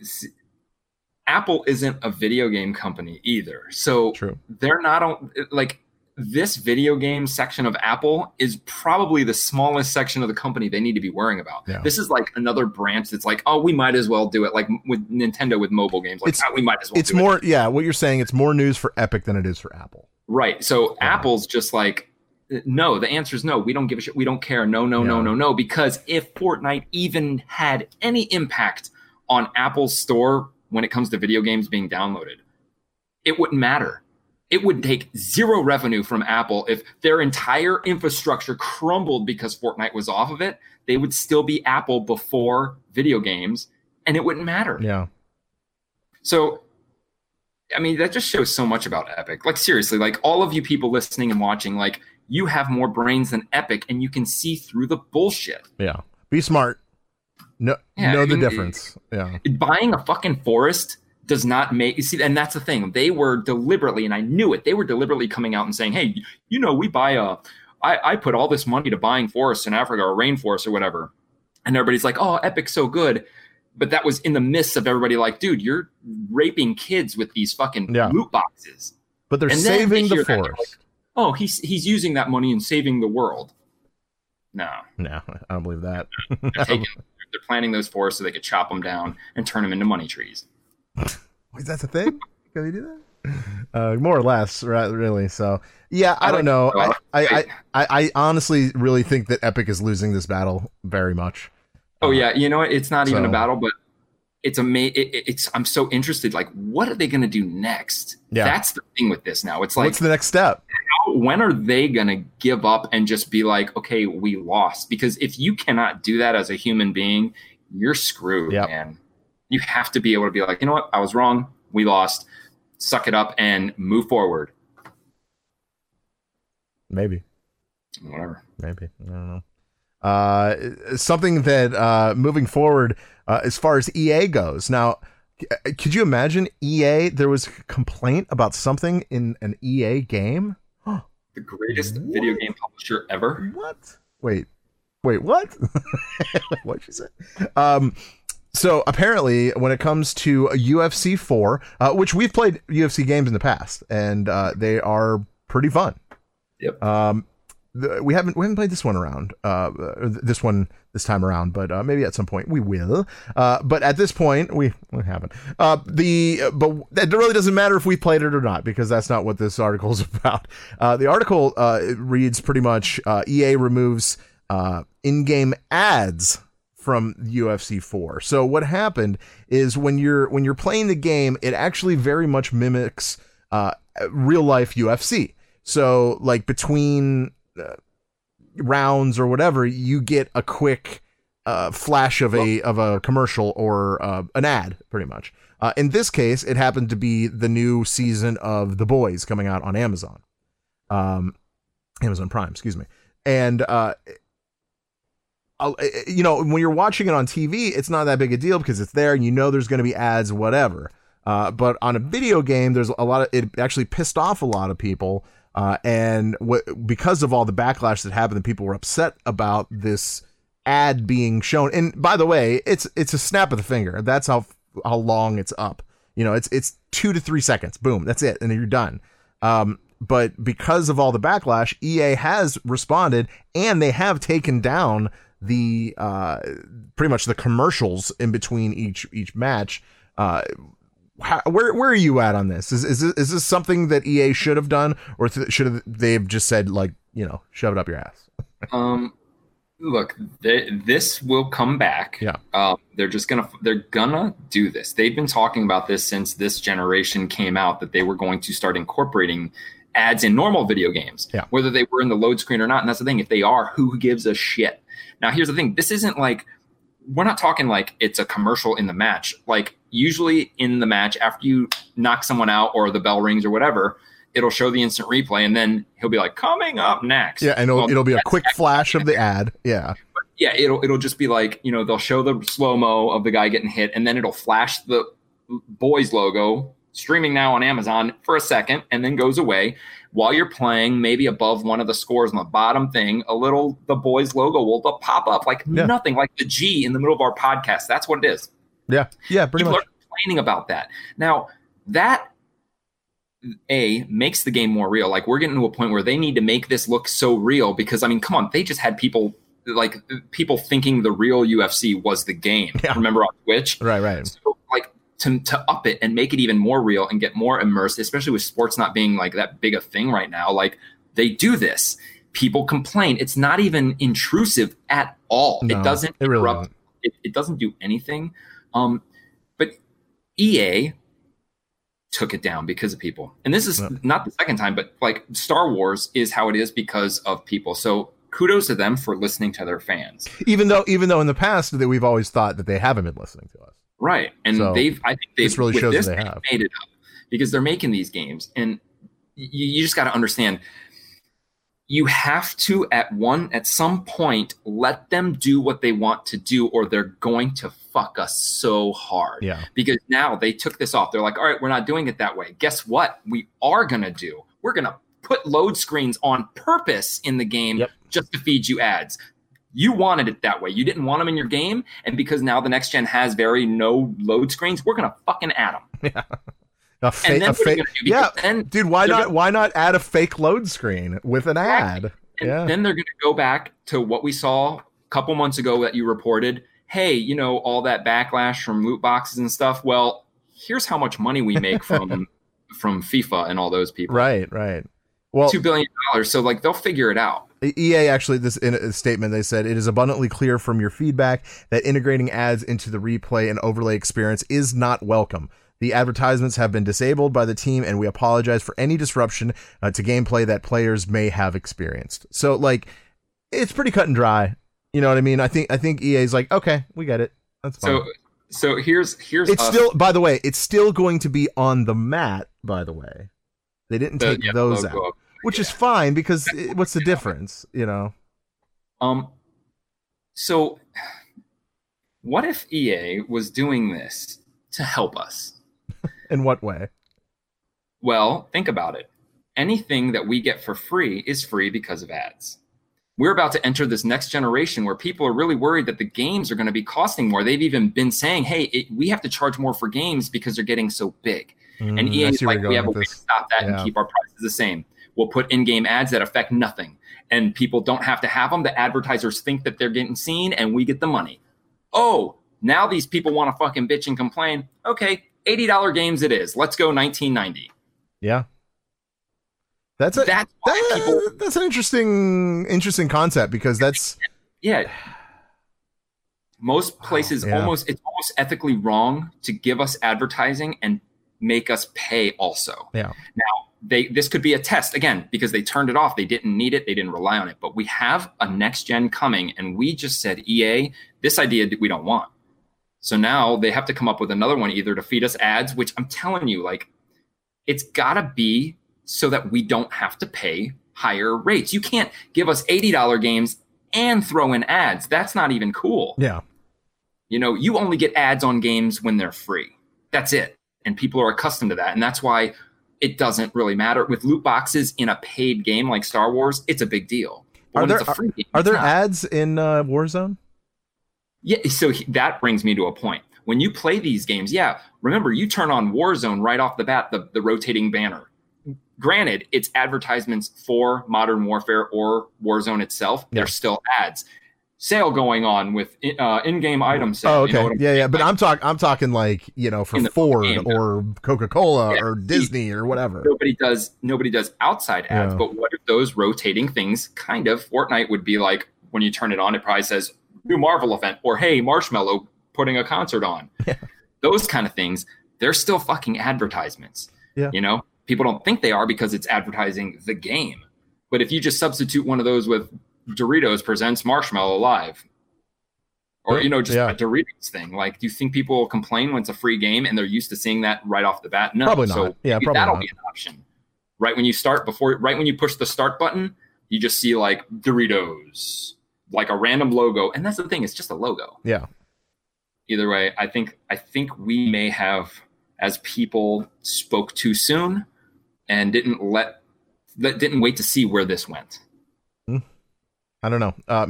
apple isn't a video game company either. So true. they're not on like this video game section of apple is probably the smallest section of the company they need to be worrying about. Yeah. this is like another branch that's like oh we might as well do it like with nintendo with mobile games like It's- "Ah, we might as well it's do it." more yeah what you're saying it's more news for Epic than it is for Apple. Right so apple's just like no the answer is no we don't give a shit we don't care no no no no no because if fortnite even had any impact on apple's store when it comes to video games being downloaded it wouldn't matter it would take zero revenue from apple if their entire infrastructure crumbled because fortnite was off of it they would still be apple before video games and it wouldn't matter yeah so, I mean, that just shows so much about Epic. Like, seriously, like all of you people listening and watching, like, you have more brains than Epic and you can see through the bullshit. Yeah. Be smart. No, Yeah, know I the difference. Yeah. Buying a fucking forest does not make you see, and that's the thing. They were deliberately, and I knew it, they were deliberately coming out and saying, Hey, you know, we buy a I, I put all this money to buying forests in Africa or rainforests or whatever. And everybody's like, Oh, Epic's so good. But that was in the midst of everybody like, dude, you're raping kids with these fucking Yeah. loot boxes. But they're And saving they the that, they're forest. oh, he's he's using that money and saving the world. No, No, I don't believe that. they're taking, they're planting those forests so they could chop them down and turn them into money trees. Wait, that's a thing? Can we do that? Uh, more or less, right? Really. So, yeah, I, I don't know. I, I, I, I, I honestly really think that Epic is losing this battle very much. Oh yeah, you know what? It's not even a battle, but it's a it, it- it's. I'm so interested. Like, what are they going to do next? Yeah. that's the thing with this now. It's like, What's the next step? how, when are they going to give up and just be like, okay, we lost? Because if you cannot do that as a human being, you're screwed, Yep. man. You have to be able to be like, you know what? I was wrong. We lost. Suck it up and move forward. Maybe. Whatever. Maybe. I don't know. Uh, something that uh, moving forward, uh, as far as EA goes. Now, c- uh, could you imagine EA? There was a complaint about something in an EA game. The greatest video game publisher ever. What? Wait, wait, what? What'd you say? Um, so apparently, when it comes to UFC four, uh, which we've played UFC games in the past, and uh, they are pretty fun. Yep. Um, the, we haven't we haven't played this one around, uh, th- this one this time around, but uh, maybe at some point we will. Uh, but at this point, we, we haven't. Uh, the but it really doesn't matter if we played it or not because that's not what this article is about. Uh, the article uh, reads pretty much: uh, EA removes uh, in-game ads from UFC 4. So what happened is when you're when you're playing the game, it actually very much mimics uh, real life UFC. So like between uh, rounds or whatever, you get a quick uh, flash of a of a commercial or uh, an ad, pretty much. Uh, in this case, it happened to be the new season of The Boys coming out on Amazon, um, Amazon Prime, excuse me, and uh, you know when you're watching it on TV, it's not that big a deal because it's there and you know there's going to be ads, whatever. Uh, but on a video game, there's a lot of it actually pissed off a lot of people, uh, and wh- because of all the backlash that happened, people were upset about this ad being shown. And by the way, it's it's a snap of the finger. That's how how long it's up. You know, it's it's two to three seconds. Boom, that's it, and you're done. Um, but because of all the backlash, EA has responded, and they have taken down the uh, pretty much the commercials in between each each match. Uh, how, where where are you at on this? Is is this, is this something that EA should have done, or th- should they've just said like you know shove it up your ass? Um, look, th- this will come back. Yeah. Um, they're just gonna they're gonna do this. They've been talking about this since this generation came out that they were going to start incorporating ads in normal video games. Yeah. Whether they were in the load screen or not, and that's the thing. If they are, who gives a shit? Now, here's the thing. This isn't like we're not talking like it's a commercial in the match. Like usually in the match, after you knock someone out or the bell rings or whatever, it'll show the instant replay, and then he'll be like, "Coming up next." Yeah, and it'll, Well, it'll be a quick flash of the ad. Yeah, yeah, it'll it'll just be like you know they'll show the slow mo of the guy getting hit, and then it'll flash the boys logo streaming now on Amazon for a second, and then goes away. While you're playing, maybe above one of the scores on the bottom thing, a little the boys logo will pop up like Yeah. nothing, like the G in the middle of our podcast. That's what it is. yeah, yeah, pretty People much. are complaining about that. Now that a makes the game more real. Like we're getting to a point where they need to make this look so real because I mean, come on, they just had people like people thinking the real UFC was the game. Yeah. Remember on Twitch? Right, right. So, to, to up it and make it even more real and get more immersed, especially with sports not being like that big a thing right now. Like they do this. People complain. It's not even intrusive at all. No, it doesn't it really interrupt. It, it doesn't do anything. Um, but EA took it down because of people. And this is Yeah. not the second time, but like Star Wars is how it is because of people. So kudos to them for listening to their fans. Even though, even though in the past that we've always thought that they haven't been listening to us. Right. And So, they've, I think they've really shows this, they have. made it up because they're making these games. And you, you just got to understand you have to at one at some point let them do what they want to do or they're going to fuck us so hard Yeah, because now they took this off they're like all right we're not doing it that way guess what we are going to do we're going to put load screens on purpose in the game Yep. just to feed you ads you wanted it that way you didn't want them in your game and because now the next gen has very no load screens we're going to fucking add them a then a what fake. Yeah, dude, why not? gonna- Why not add a fake load screen with an Exactly. ad? And Yeah, then they're going to go back to what we saw a couple months ago that you reported. Hey, you know, all that backlash from loot boxes and stuff. Well, here's how much money we make from from FIFA and all those people. right, right. Well, Two billion dollars. So like they'll figure it out. EA actually, this in a statement, they said it is abundantly clear from your feedback that integrating ads into the replay and overlay experience is not welcome. The advertisements have been disabled by the team, and we apologize for any disruption uh, to gameplay that players may have experienced. So, like, it's pretty cut and dry. You know what I mean? I think I think EA's like, okay, we get it. That's fine. So so here's here's it's us- still, by the way, it's still going to be on the mat. By the way, they didn't the- take yeah, those out, up. Which is fine because it, what's the difference? You know? Um, so what if EA was doing this to help us? In what way? Well, think about it. Anything that we get for free is free because of ads. We're about to enter this next generation where people are really worried that the games are going to be costing more. They've even been saying, hey, it, we have to charge more for games because they're getting so big. and Mm, I EA is like, we have a way this. to stop that Yeah. and keep our prices the same. We'll put in-game ads that affect nothing, and people don't have to have them. The advertisers think that they're getting seen, and we get the money. Oh, now these people want to fucking bitch and complain. Okay, eighty dollar games it is. Let's go nineteen ninety. Yeah. That's a, That's that- people. that's an interesting interesting concept because that's Yeah. Most places yeah. almost it's almost ethically wrong to give us advertising and make us pay also. yeah. Now, they this could be a test again because they turned it off. They didn't need it. They didn't rely on it. But we have a next gen coming, and we just said EA, this idea we don't want. So now they have to come up with another one either to feed us ads, which I'm telling you, like, it's gotta be so that we don't have to pay higher rates. You can't give us $80 games and throw in ads. That's not even cool. Yeah. You know, you only get ads on games when they're free. That's it. And people are accustomed to that. And that's why it doesn't really matter. With loot boxes in a paid game like Star Wars, it's a big deal. But Are there it's a free game, are there not. ads in uh, Warzone? Yeah, so he, that brings me to a point. When you play these games, yeah, remember you turn on Warzone right off the bat, the, the rotating banner. Granted, it's advertisements for Modern Warfare or Warzone itself. Yeah. There's still ads. Sale going on with uh, in-game item sale. Oh, you know okay. yeah, yeah. But I'm talking. I'm talking like you know for Ford game, or Coca Cola Yeah. or Disney or whatever. nobody does nobody does outside ads Yeah. but what if those rotating things kind of fortnite would be like when you turn it on it probably says new marvel event or hey Marshmello putting a concert on Yeah. those kind of things they're still fucking advertisements Yeah. you know people don't think they are because it's advertising the game but if you just substitute one of those with doritos presents Marshmello live or you know just Yeah. a doritos thing like do you think people will complain when it's a free game and they're used to seeing that right off the bat no Probably so not. Yeah, probably that'll not. be an option right when you start before right when you push the start button you just see like doritos like a random logo and that's the thing it's just a logo Yeah. either way i think i think we may have as people spoke too soon and didn't let that didn't wait to see where this went I don't know. Uh,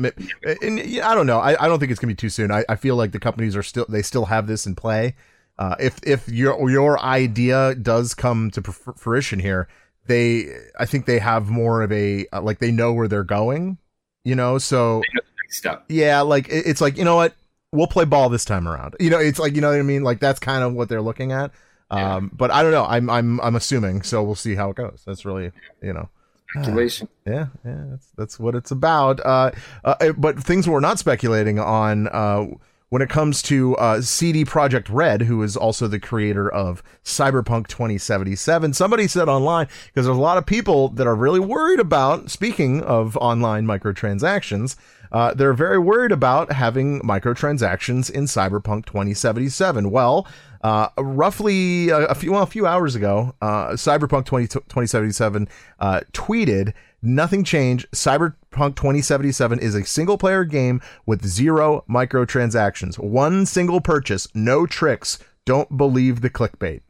and, I don't know. I, I don't think it's gonna be too soon. I, I feel like the companies are still they still have this in play. Uh, if if your your idea does come to fr- fruition here, they I think they have more of a uh, like they know where they're going. You know, so next yeah, like it- it's like you know what we'll play ball this time around. You know, it's like you know what I mean. Like that's kind of what they're looking at. Yeah. Um, but I don't know. I'm I'm I'm assuming. So we'll see how it goes. That's really you know. Speculation Yeah, yeah, that's that's what it's about. Uh, uh, but things we're not speculating on uh, when it comes to uh, CD Projekt Red, who is also the creator of Cyberpunk 2077. Somebody said online because there's a lot of people that are really worried about. Speaking of online microtransactions, uh, they're very worried about having microtransactions in Cyberpunk 2077. Well. Uh, roughly a, a few well, a few hours ago, uh, Cyberpunk 20, 2077 uh, tweeted, "Nothing changed. Cyberpunk 2077 is a single player game with zero microtransactions. One single purchase, no tricks. Don't believe the clickbait."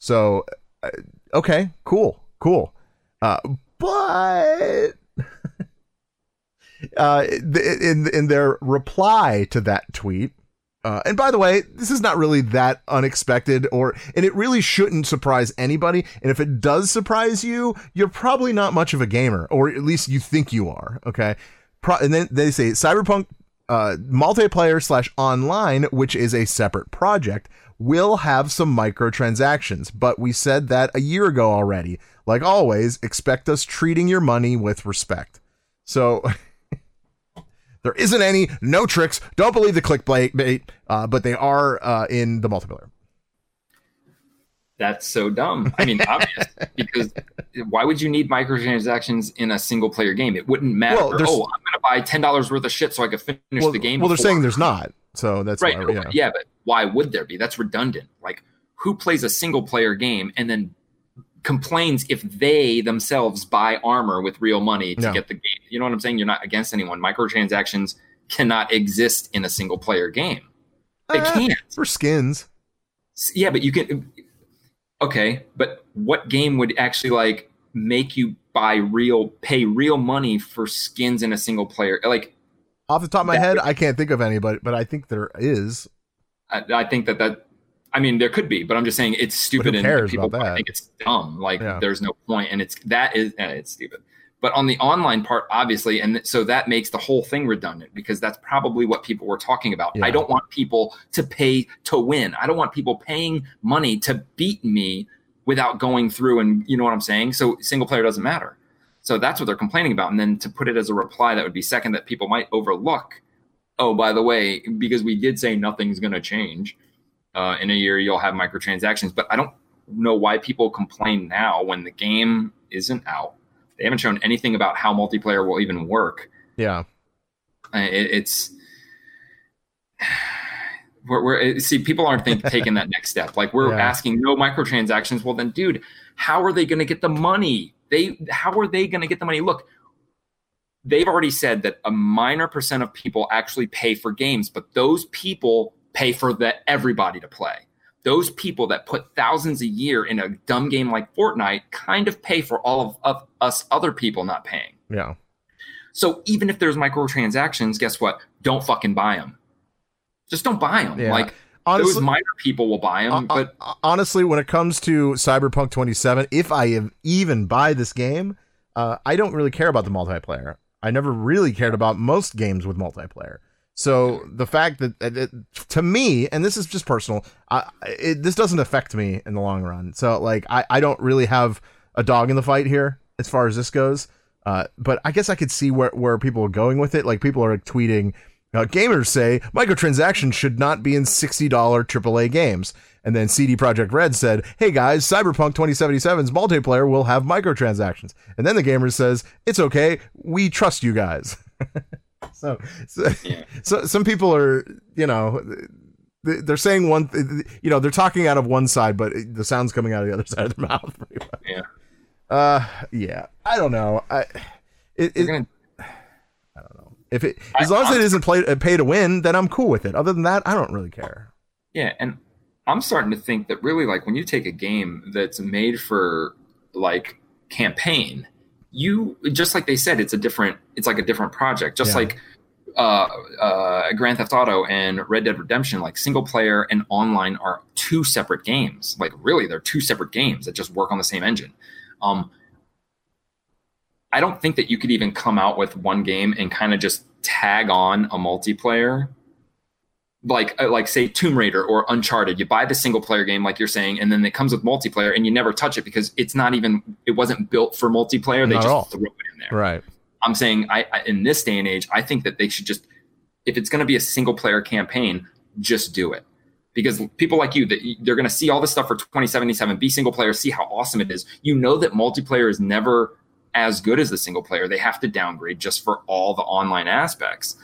So, uh, okay, cool, cool. Uh, but uh, in in their reply to that tweet. Uh, and by the way, this is not really that unexpected, or and it really shouldn't surprise anybody. And if it does surprise you, you're probably not much of a gamer, or at least you think you are. Okay, Pro- and then they say Cyberpunk uh, multiplayer slash online, which is a separate project, will have some microtransactions. But we said that a year ago already. Like always, expect us treating your money with respect. So. There isn't any, no tricks. Don't believe the clickbait, bait, uh, but they are uh, in the multiplayer. That's so dumb. I mean, obvious because why would you need microtransactions in a single player game? It wouldn't matter. Well, oh, I'm going to buy ten dollars worth of shit so I can finish Well, the game. well they're saying there's not, so that's right. why, yeah. yeah, but why would there be? That's redundant. Like, who plays a single player game and then complains if they themselves buy armor with real money to No. get the game? You know what I'm saying? You're not against anyone. Microtransactions cannot exist in a single player game. They Uh, can't. for skins. Yeah, but you can. Okay, but what game would actually like make you buy real, pay real money for skins in a single player? Like, Off the top of my head, would- I can't think of any, but but I think there is. I, I think that that I mean, there could be, but I'm just saying it's stupid who and people about that? think it's dumb. Like Yeah. there's no point, and it's that is eh, it's stupid. But on the online part, obviously, and so that makes the whole thing redundant because that's probably what people were talking about. Yeah. I don't want people to pay to win. I don't want people paying money to beat me without going through and you know what I'm saying. So single player doesn't matter. So that's what they're complaining about. And then to put it as a reply that would be second that people might overlook. Oh, by the way, because we did say nothing's going to change uh, in a year, you'll have microtransactions. But I don't know why people complain now when the game isn't out. They haven't shown anything about how multiplayer will even work. Yeah. Uh, It, it's we're, we're see people aren't think, taking that next step. Like we're Yeah. asking no microtransactions. Well, then, dude, how are they going to get the money? They how are they going to get the money? Look, they've already said that a minor percent of people actually pay for games, but those people pay for the everybody to play. Those people that put thousands a year in a dumb game like Fortnite kind of pay for all of, of us other people not paying. Yeah. So even if there's microtransactions, guess what? Don't fucking buy them. Just don't buy them. Yeah. Like Honestly- those minor people will buy them, Uh, but uh, honestly, when it comes to Cyberpunk 27, if I even buy this game, uh, I don't really care about the multiplayer. I never really cared about most games with multiplayer. So the fact that, it, to me, and this is just personal, I, it, this doesn't affect me in the long run. So like, I, I don't really have a dog in the fight here as far as this goes. Uh, but I guess I could see where, where people are going with it. Like people are like, tweeting, uh, gamers say microtransactions should not be in $60 AAA games. And then CD Projekt Red said, hey guys, Cyberpunk 2077's multiplayer will have microtransactions. And then the gamer says, it's okay, we trust you guys. so, so, so some people are, you know, they- they're saying one, th- you know, they're talking out of one side, but the sound's coming out of the other side of their mouth. yeah. Uh, yeah, I don't know. I, it, it, gonna if it, as long as it isn't play, uh, pay to win, then I'm cool with it. Other than that, I don't really care. Yeah, and I'm starting to think that really like when you take a game that's made for like campaign, you just like they said, it's a different it's like a different project. Just Yeah. like uh, uh, Grand Theft Auto and Red Dead Redemption, like single player and online are two separate games. Like really, they're two separate games that just work on the same engine. Um, I don't think that you could even come out with one game and kind of just tag on a multiplayer like uh, like say Tomb Raider or Uncharted. You buy the single player game like you're saying, and then it comes with multiplayer, and you never touch it because it's not even it wasn't built for multiplayer. They Not just throw it in there. Right. I'm saying I, I in this day and age, I think that they should just if it's going to be a single player campaign, just do it. Because people like you, that they're going to see all this stuff for 2077, be single player, see how awesome it is. You know that multiplayer is never as good as the single player. They have to downgrade just for all the online aspects.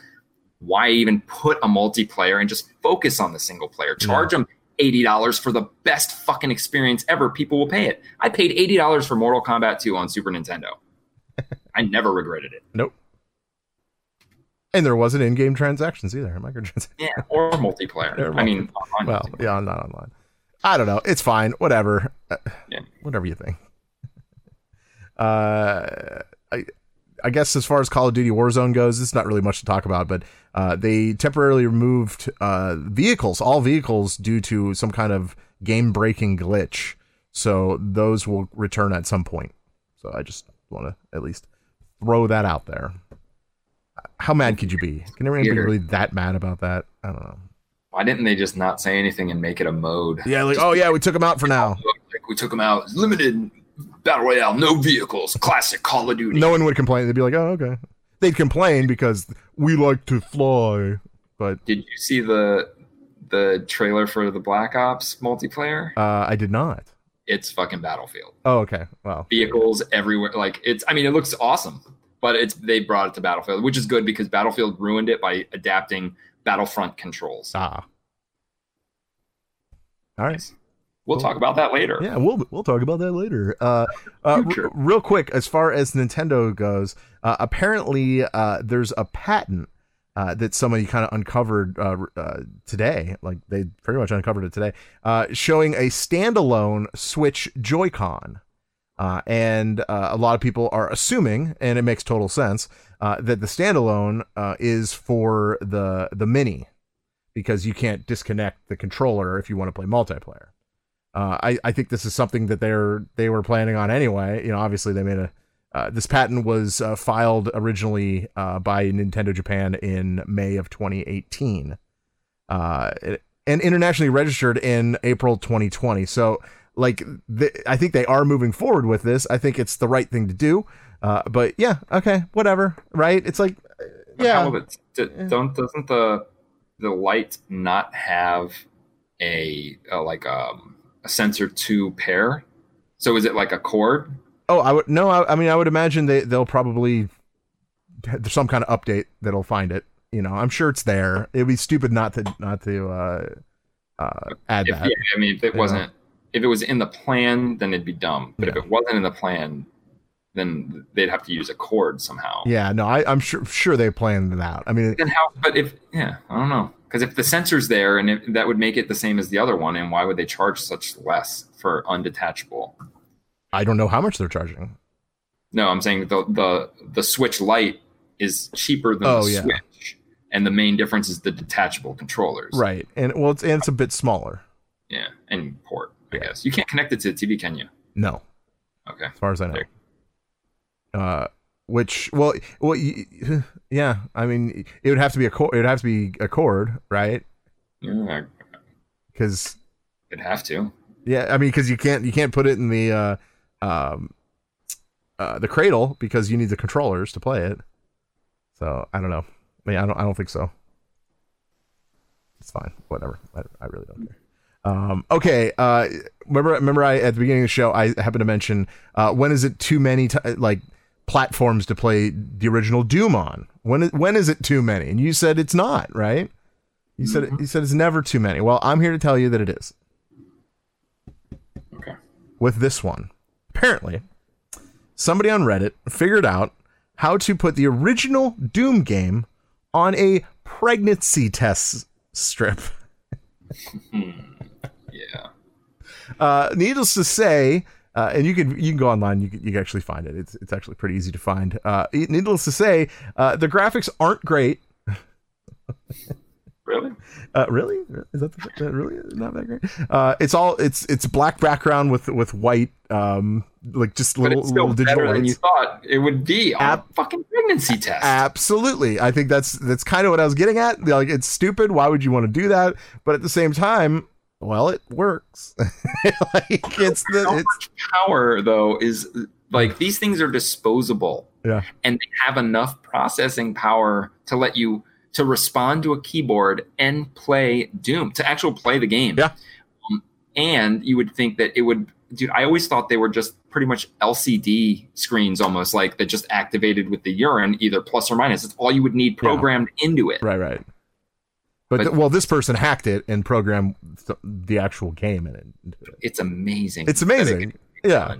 Why even put a multiplayer and just focus on the single player? Charge them $80 for the best fucking experience ever. People will pay it. I paid $80 for Mortal Kombat 2 on Super Nintendo. I never regretted it. Nope. And there wasn't in-game transactions either. Microtransactions. Yeah, or multiplayer. Or I mean, online well, multiplayer. yeah, not online. I don't know. It's fine. Whatever. Yeah. Whatever you think. Uh, I, I guess as far as Call of Duty Warzone goes, it's not really much to talk about, but uh, they temporarily removed uh, vehicles, all vehicles, due to some kind of game-breaking glitch. So those will return at some point. So I just want to at least throw that out there. How mad could you be? Can anyone be really that mad about that? I don't know. Why didn't they just not say anything and make it a mode? Yeah, like oh yeah, we took them out for now. Like we took them out. Limited battle royale, no vehicles, classic Call of Duty. No one would complain. They'd be like, oh okay. They'd complain because we like to fly, but Did you see the the trailer for the Black Ops multiplayer? uh, I did not. It's fucking Battlefield. Oh okay. Well, Vehicles everywhere. Like it's. I mean, it looks awesome, but it's they brought it to Battlefield, which is good because Battlefield ruined it by adapting Battlefront controls. ah. All right. We'll talk about that later. Yeah, we'll we'll talk about that later. Uh, uh, r- real quick, as far as Nintendo goes, uh, apparently uh, there's a patent uh, that somebody kind of uncovered uh, uh, today. Like they pretty much uncovered it today, uh, showing a standalone Switch Joy-Con. Uh, and uh, a lot of people are assuming, and it makes total sense, uh, that the standalone uh, is for the the mini, because you can't disconnect the controller if you want to play multiplayer. Uh, I I think this is something that they're they were planning on anyway. You know, obviously they made a uh, this patent was uh, filed originally uh, by Nintendo Japan in May of 2018, uh, and internationally registered in April 2020. So, like, th- I think they are moving forward with this. I think it's the right thing to do. Uh, but yeah, okay, whatever, right? It's like, yeah, d- don't doesn't the the light not have a, a like um, a sensor to pair? So is it like a cord? Oh, I would no. I, I mean, I would imagine they they'll probably there's some kind of update that'll find it. You know, I'm sure it's there. It'd be stupid not to not to uh, uh, add If, that. yeah, I mean, if it wasn't, if it was in the plan, then it'd be dumb. But if it wasn't in the plan, then they'd have to use a cord somehow. Yeah, no, I, I'm sure sure they planned it out. I mean, Then how? But if yeah, I don't know. Because if the sensor's there, and if, that would make it the same as the other one, and why would they charge such less for undetachable? I don't know how much they're charging. No, I'm saying the the the switch light is cheaper than Oh, the yeah. switch, and the main difference is the detachable controllers. Right, and well, it's and it's a bit smaller. Yeah, and port. I guess you can't connect it to the TV, can you? No, Okay. as far as I know. Uh, which well, well, yeah. I mean, it would have to be a cord. It would have to be a cord, right? Yeah, Because it'd have to. Yeah, I mean, because you can't you can't put it in the uh, um, uh, the cradle because you need the controllers to play it. So I don't know. I mean, I don't I don't think so. It's fine. Whatever. I, I really don't care. Um, okay. Uh, remember remember I at the beginning of the show I happened to mention uh, when is it too many t- like platforms to play the original Doom on? When is, when is it too many? And you said it's not right. You said you said it's never too many. Well, I'm here to tell you that it is Okay. with this one. Apparently, somebody on Reddit figured out how to put the original Doom game on a pregnancy test strip. Yeah. Uh, needless to say, uh, and you can you can go online. You can, you can actually find it. It's it's actually pretty easy to find. Uh, needless to say, uh, the graphics aren't great. Really? Uh, really? Is that, the, that really not that great? Uh, it's all it's it's black background with with white um like just But little little digital better than you thought it would be on Ab- fucking pregnancy test. Absolutely. I think that's that's kind of what I was getting at. Like it's stupid. Why would you want to do that? But at the same time, well, it works. like it's the How it's much power though is like these things are disposable yeah. and they have enough processing power to let you to respond to a keyboard and play Doom to actually play the game. Yeah. Um, and you would think that it would, dude. I always thought they were just pretty much LCD screens, almost like that just activated with the urine, either plus or minus. It's all you would need programmed into it. Right, right. But, But- well, this person hacked it and programmed th- the actual game in it. It's amazing. It's that it amazing. Yeah.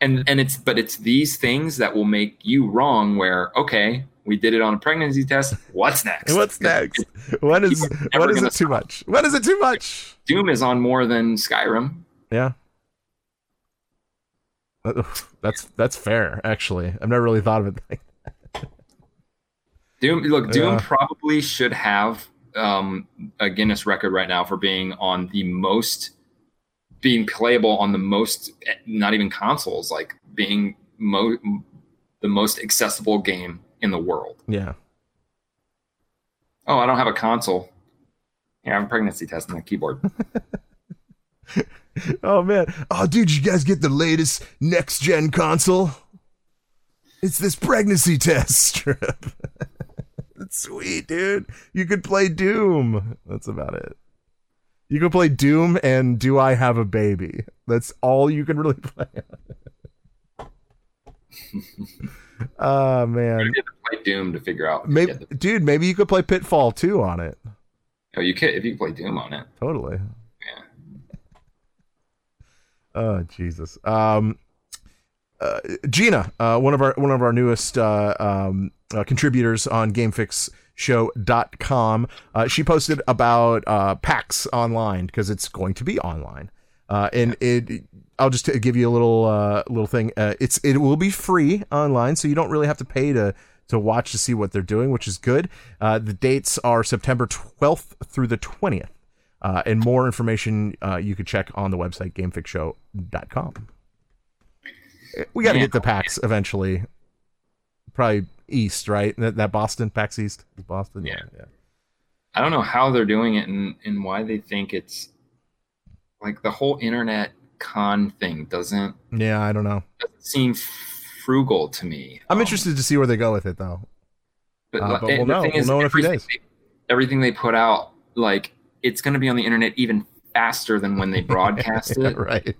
And and it's but it's these things that will make you wrong. Where okay, we did it on a pregnancy test. What's next? What's next? What is People are never what is it too much? What is it too much? Doom is on more than Skyrim. Yeah. That's that's fair. Actually, I've never really thought of it. Like Doom, look, Doom Yeah. probably should have um, a Guinness record right now for being on the most, being playable on the most, not even consoles, like being mo- the most accessible game in the world. yeah. Oh, I don't have a console. Yeah, I'm pregnancy testing my keyboard. Oh man. Oh dude, you guys get the latest next gen console? It's this pregnancy test strip. It's sweet, dude. You could play Doom. That's about it. You could play Doom and Do I Have a Baby? That's all you can really play. oh man. You play Doom to figure out. Maybe the- dude, maybe you could play Pitfall too on it. oh, you could if you play Doom on it. Totally. Yeah. Oh Jesus. Um, uh, Gina, uh, one of our one of our newest uh, um, uh, contributors on GameFixShow.com, uh, she posted about uh, PAX Online because it's going to be online, uh, and it. I'll just give you a little uh, little thing. Uh, it's it will be free online, so you don't really have to pay to to watch to see what they're doing, which is good. Uh, the dates are September 12th through the 20th. Uh, and more information uh, you could check on the website gamefixshow.com. We got to get the PAX eventually. Probably East, right? That, that Boston, PAX East, Boston. Yeah. yeah. I don't know how they're doing it and, and why they think it's like the whole internet con thing doesn't, Yeah, I don't know. doesn't seem frugal to me. I'm Um, interested to see where they go with it, though. But, Uh, but we'll know. We'll is, know in a few days. They, everything they put out, like it's going to be on the internet even faster than when they broadcast it. right.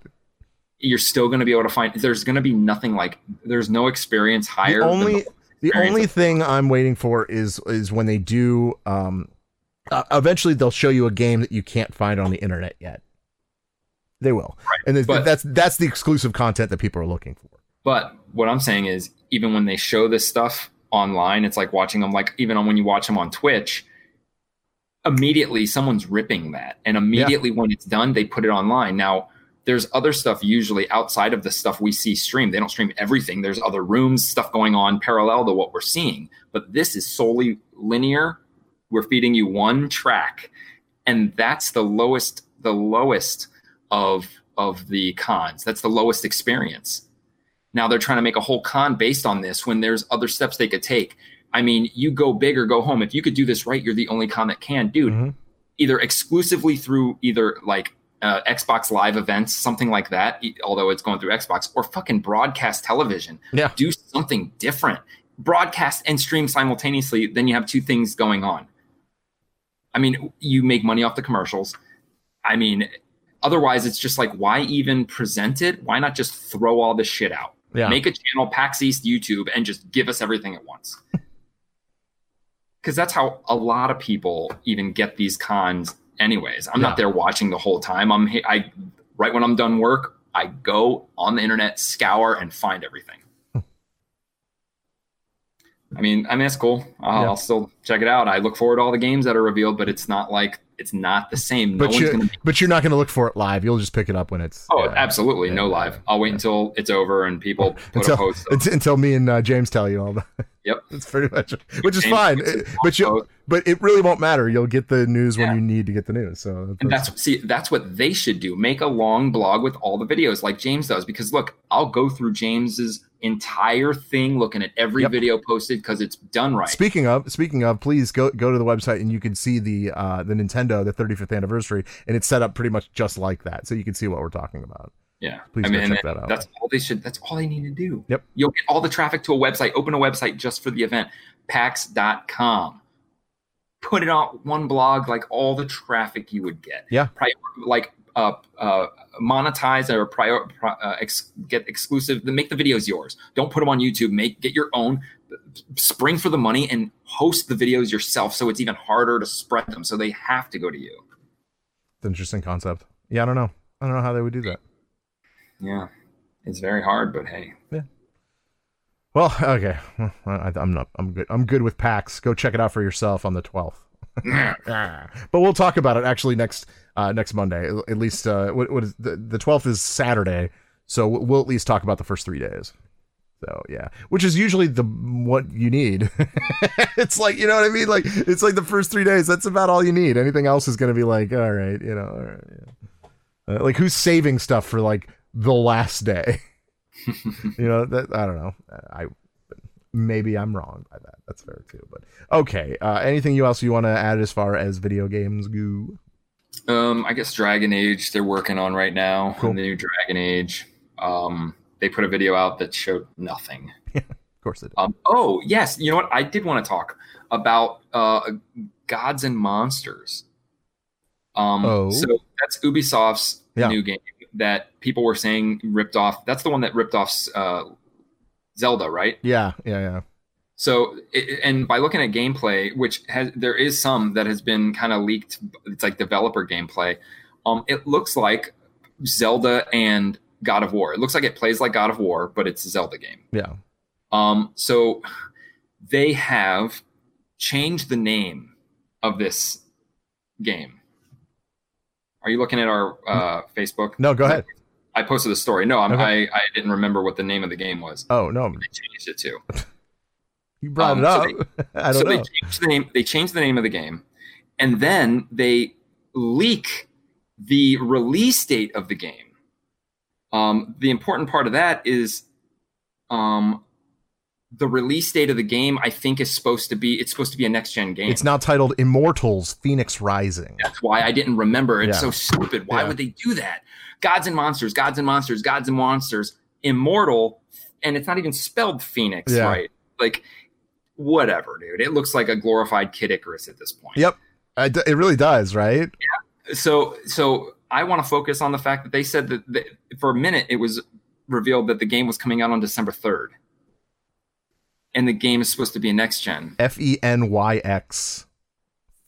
You're still going to be able to find. There's going to be nothing like. There's no experience higher. The only the experience only of- thing I'm waiting for is is when they do. Um, uh, eventually, they'll show you a game that you can't find on the internet yet. They will, and but- that's that's the exclusive content that people are looking for. But what I'm saying is, even when they show this stuff online, it's like watching them. Like even on when you watch them on Twitch, immediately someone's ripping that, and immediately when it's done, they put it online. Now, there's other stuff usually outside of the stuff we see stream. They don't stream everything. There's other rooms, stuff going on parallel to what we're seeing. But this is solely linear. We're feeding you one track, and that's the lowest. The lowest of of the cons. That's the lowest experience. Now they're trying to make a whole con based on this when there's other steps they could take. I mean, you go big or go home. If you could do this right, you're the only con that can, dude. Mhm. Either exclusively through either like uh, Xbox Live events, something like that, although it's going through Xbox, or fucking broadcast television. Yeah. Do something different. Broadcast and stream simultaneously, then you have two things going on. I mean, you make money off the commercials. I mean, otherwise, it's just like, why even present it? Why not just throw all this shit out? Yeah. Make a channel, PAX East YouTube, and just give us everything at once. Because that's how a lot of people even get these cons. Anyways, I'm Yeah. not there watching the whole time. I'm I right when I'm done work, I go on the internet, scour, and find everything. I mean, I mean that's cool. I'll, Yeah. I'll still check it out. I look forward to all the games that are revealed, but it's not like it's not the same. No But one's you gonna but you're not going to look for it live. You'll just pick it up when it's Oh, yeah. absolutely. No live. I'll wait until it's over and people put until a post. until, until me and uh, James tell you all that. Yep. That's pretty much, which is fine. it but you, but it really won't matter. You'll get the news when you need to get the news. So And that's see, that's what they should do. Make a long blog with all the videos like James does. Because look, I'll go through James's entire thing, looking at every Yep. video posted because it's done right. Speaking of, speaking of, please go go to the website and you can see the uh the Nintendo the 35th anniversary and it's set up pretty much just like that, so you can see what we're talking about. Yeah, Please I go mean, check that out. That's all they should. That's all they need to do. Yep. You'll get all the traffic to a website. Open a website just for the event. PAX.com. Put it on one blog, like all the traffic you would get. Yeah. Pri- like uh, uh, monetize or prior, uh, ex- get exclusive. Make the videos yours. Don't put them on YouTube. Make get your own. Spring for the money and host the videos yourself, so it's even harder to spread them. So they have to go to you. It's an interesting concept. Yeah, I don't know. I don't know how they would do that. Yeah, it's very hard, but hey, Well, okay. Well, I, I'm not. I'm good. I'm good with PAX. Go check it out for yourself on the 12th. but we'll talk about it actually next uh, next Monday. At least uh, what, what is the the 12th is Saturday, so we'll at least talk about the first three days. So yeah, which is usually the what you need. it's like you know what I mean. Like it's like the first three days. That's about all you need. Anything else is going to be like all right, you know. All right, yeah. uh, like who's saving stuff for like the last day? you know that I don't know. I maybe I'm wrong by that. That's fair too. But okay. Uh, anything you else you want to add as far as video games go? Um, I guess Dragon Age they're working on right now. Cool. The new Dragon Age. Um, they put a video out that showed nothing. Yeah, Of course it. Did. Um, oh yes, you know what? I did want to talk about uh, Gods and Monsters. Um, Oh. so that's Ubisoft's Yeah. new game that people were saying ripped off. That's the one that ripped off uh, Zelda, right? Yeah, yeah, yeah. So, it, and by looking at gameplay, which has there is some that has been kind of leaked. It's like developer gameplay. Um, it looks like Zelda and God of War. It looks like it plays like God of War, but it's a Zelda game. Yeah. Um, so they have changed the name of this game. Are you looking at our uh, Facebook? No, go ahead. I posted the story. No, I'm, Okay. I I didn't remember what the name of the game was. Oh no. They changed it to. You brought Um, it so up. they- I don't so know. they changed the name. They changed the name of the game, and then they leak the release date of the game. Um, the important part of that is, um, the release date of the game. I think is supposed to be. It's supposed to be a next gen game. It's now titled Immortals: Fenyx Rising. That's why I didn't remember. It's Yeah. so stupid. Why Yeah. would they do that? Gods and monsters, gods and monsters, gods and monsters, immortal, and it's not even spelled Phoenix, Yeah. right? Like, whatever, dude. It looks like a glorified Kid Icarus at this point. Yep, it really does, right? yeah So, so I want to focus on the fact that they said that, that for a minute it was revealed that the game was coming out on December third, and the game is supposed to be a next gen. F E N Y X,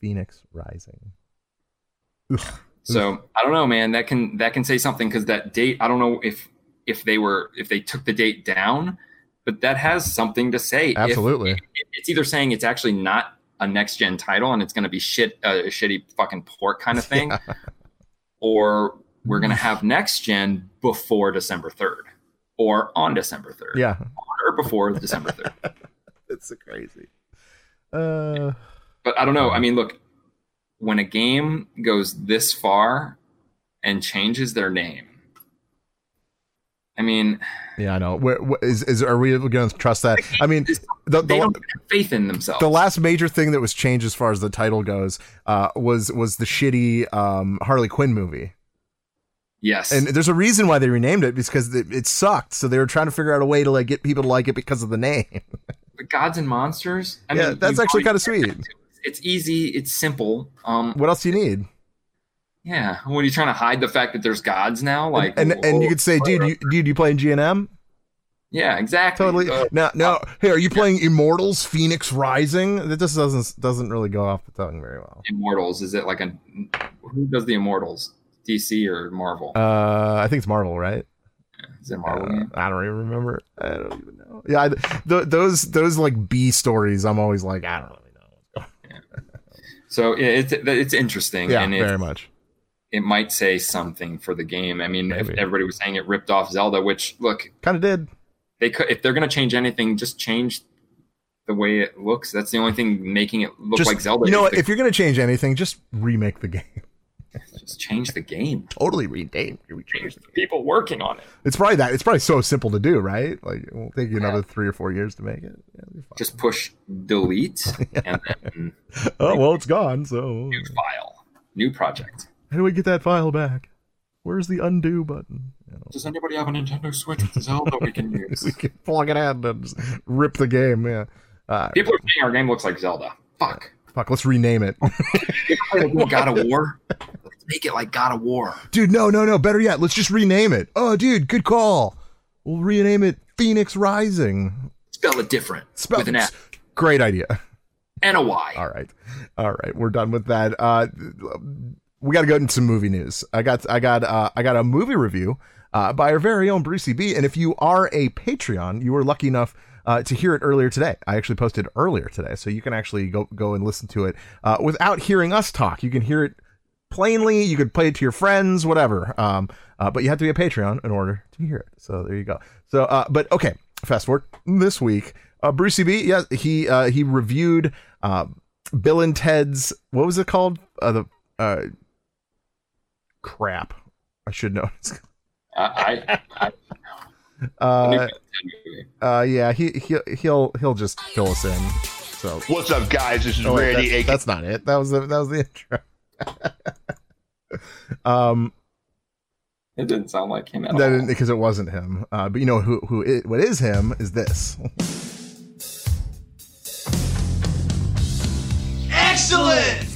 Fenyx Rising. Ugh. So I don't know, man. That can that can say something because that date. I don't know if if they were if they took the date down, but that has something to say. Absolutely. if it's either saying it's actually not a next gen title and it's going to be shit a shitty fucking port kind of thing, or we're going to have next gen before December third, or on December third, Yeah, or before December third. it's so crazy. Uh, but I don't know. I mean, look, when a game goes this far and changes their name, I mean, yeah, I know. Where, wh- is is are we going to trust that? I mean, the, they don't have faith in themselves. the last major thing that was changed as far as the title goes uh, was was the shitty um, Harley Quinn movie. Yes, And there's a reason why they renamed it because it, it sucked. So they were trying to figure out a way to like get people to like it because of the name. the gods and monsters. I Yeah, mean, that's actually kinda sweet. It's easy. It's simple. Um, what else do you need? yeah. What are you trying to hide the fact that there's gods now? Like, and and you could say, dude, you, dude, you playing GNM? yeah, exactly. Totally. Uh, now, no. Hey, are you playing Immortals: Fenyx Rising? That just doesn't doesn't really go off the tongue very well. Immortals. Is it like a who does the Immortals? DC or Marvel? Uh, I think it's Marvel, right? Is it Marvel? Uh. I don't even remember. I don't even know. Yeah, I, th- those those like B stories, I'm always like, I don't really know. So yeah, it's it's interesting, Yeah, and it, very much. it might say something for the game. I mean, if everybody was saying it ripped off Zelda, which look, Kind of did. they could if they're going to change anything, just change the way it looks. That's the only thing making it look Just like Zelda. you know what? the- If you're gonna change anything, just remake the game. Just change the game. Totally rename. Change the game. People working on it. It's probably that. It's probably so simple to do, right? Like it won't take you another three or four years to make it. Yeah, fine. Just push delete and then oh well, it's gone. So new file, new project. how do we get that file back? Where's the undo button? You know, Does anybody have a Nintendo Switch with Zelda we can use? we can plug it in and just rip the game. Yeah. Uh, People are saying our game looks like Zelda. Fuck. fuck. Let's rename it, God of War. Make it like God of War. dude. No, no, no. Better yet, let's just rename it. Oh, dude, good call. We'll rename it Phoenix Rising. Spell it different Spell with an F Great idea. and a Y. All right, all right, we're done with that. Uh, we got to go into some movie news. I got, I got, uh, I got a movie review uh, by our very own Brucey B. And if you are a Patreon, you were lucky enough uh, to hear it earlier today. I actually posted earlier today, so you can actually go go and listen to it uh, without hearing us talk. You can hear it plainly. You could play it to your friends, whatever. Um, uh, but you have to be a Patreon in order to hear it. So there you go. So, uh, but okay, fast forward this week. Uh, Brucey B, yeah, he uh, he reviewed uh, Bill and Ted's what was it called? Uh, the uh, crap. I should know. I, I, I, uh, uh, yeah, he he he'll he'll just fill us in. So What's up, guys? This is Oh, wait, Randy. that- that's not it. That was the that was the intro. um, it didn't sound like him at that all. because it wasn't him. Uh, but you know who who is, what is him is this. Excellent.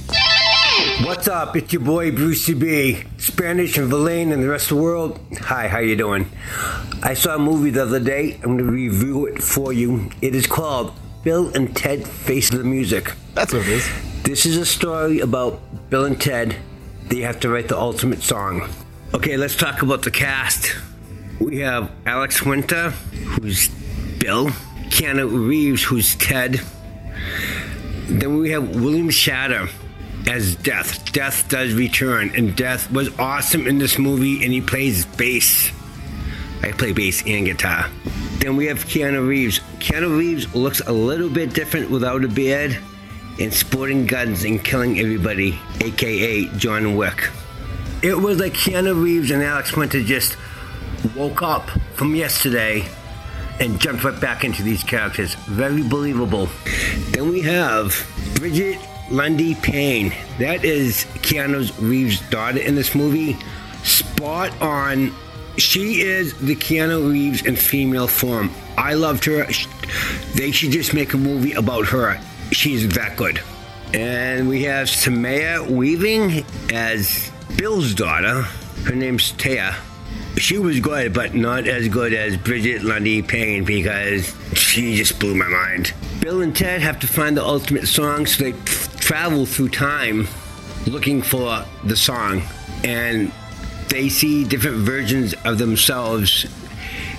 What's up? It's your boy Brucey B. Spanish and Villain and the rest of the world. Hi, how you doing? I saw a movie the other day. I'm going to review it for you. It is called Bill and Ted Face the Music. That's what it is. This is a story about Bill and Ted. They have to write the ultimate song. Okay, let's talk about the cast. We have Alex Winter, who's Bill, Keanu Reeves, who's Ted. Then we have William Sadler as Death. Death does return, and Death was awesome in this movie, and he plays bass. I play bass and guitar. Then we have Keanu Reeves. Keanu Reeves looks a little bit different without a beard and sporting guns and killing everybody, aka John Wick. It was like Keanu Reeves and Alex Winter just woke up from yesterday and jumped right back into these characters. Very believable. Then we have Bridget Lundy Payne. That is Keanu Reeves' daughter in this movie. Spot on. She is the Keanu Reeves in female form. I loved her. They should just make a movie about her. She's that good. And we have Samara Weaving as Bill's daughter. Her name's Taya. She was good, but not as good as Brigette Lundy-Paine because she just blew my mind. Bill and Ted have to find the ultimate song, so they travel through time looking for the song. And they see different versions of themselves.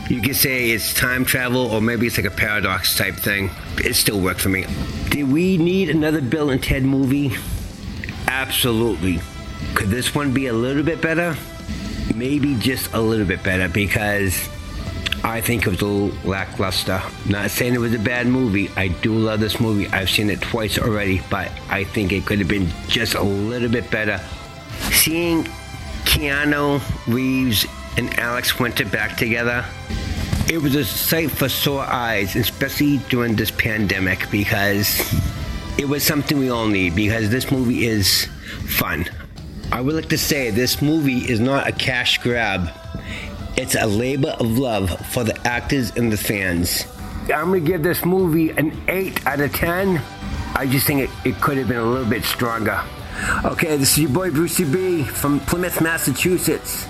You could say it's time travel, or maybe it's like a paradox type thing. It still worked for me. Do we need another Bill and Ted movie? Absolutely. Could this one be a little bit better? Maybe just a little bit better because I think it was a little lackluster. Not saying it was a bad movie. I do love this movie. I've seen it twice already, but I think it could have been just a little bit better. Seeing Keanu Reeves and Alex Winter back together, it was a sight for sore eyes, especially during this pandemic, because it was something we all need. Because this movie is fun. I would like to say this movie is not a cash grab. It's a labor of love for the actors and the fans. I'm gonna give this movie an 8 out of 10. I just think it, it could have been a little bit stronger. Okay, this is your boy Brucey B from Plymouth, Massachusetts.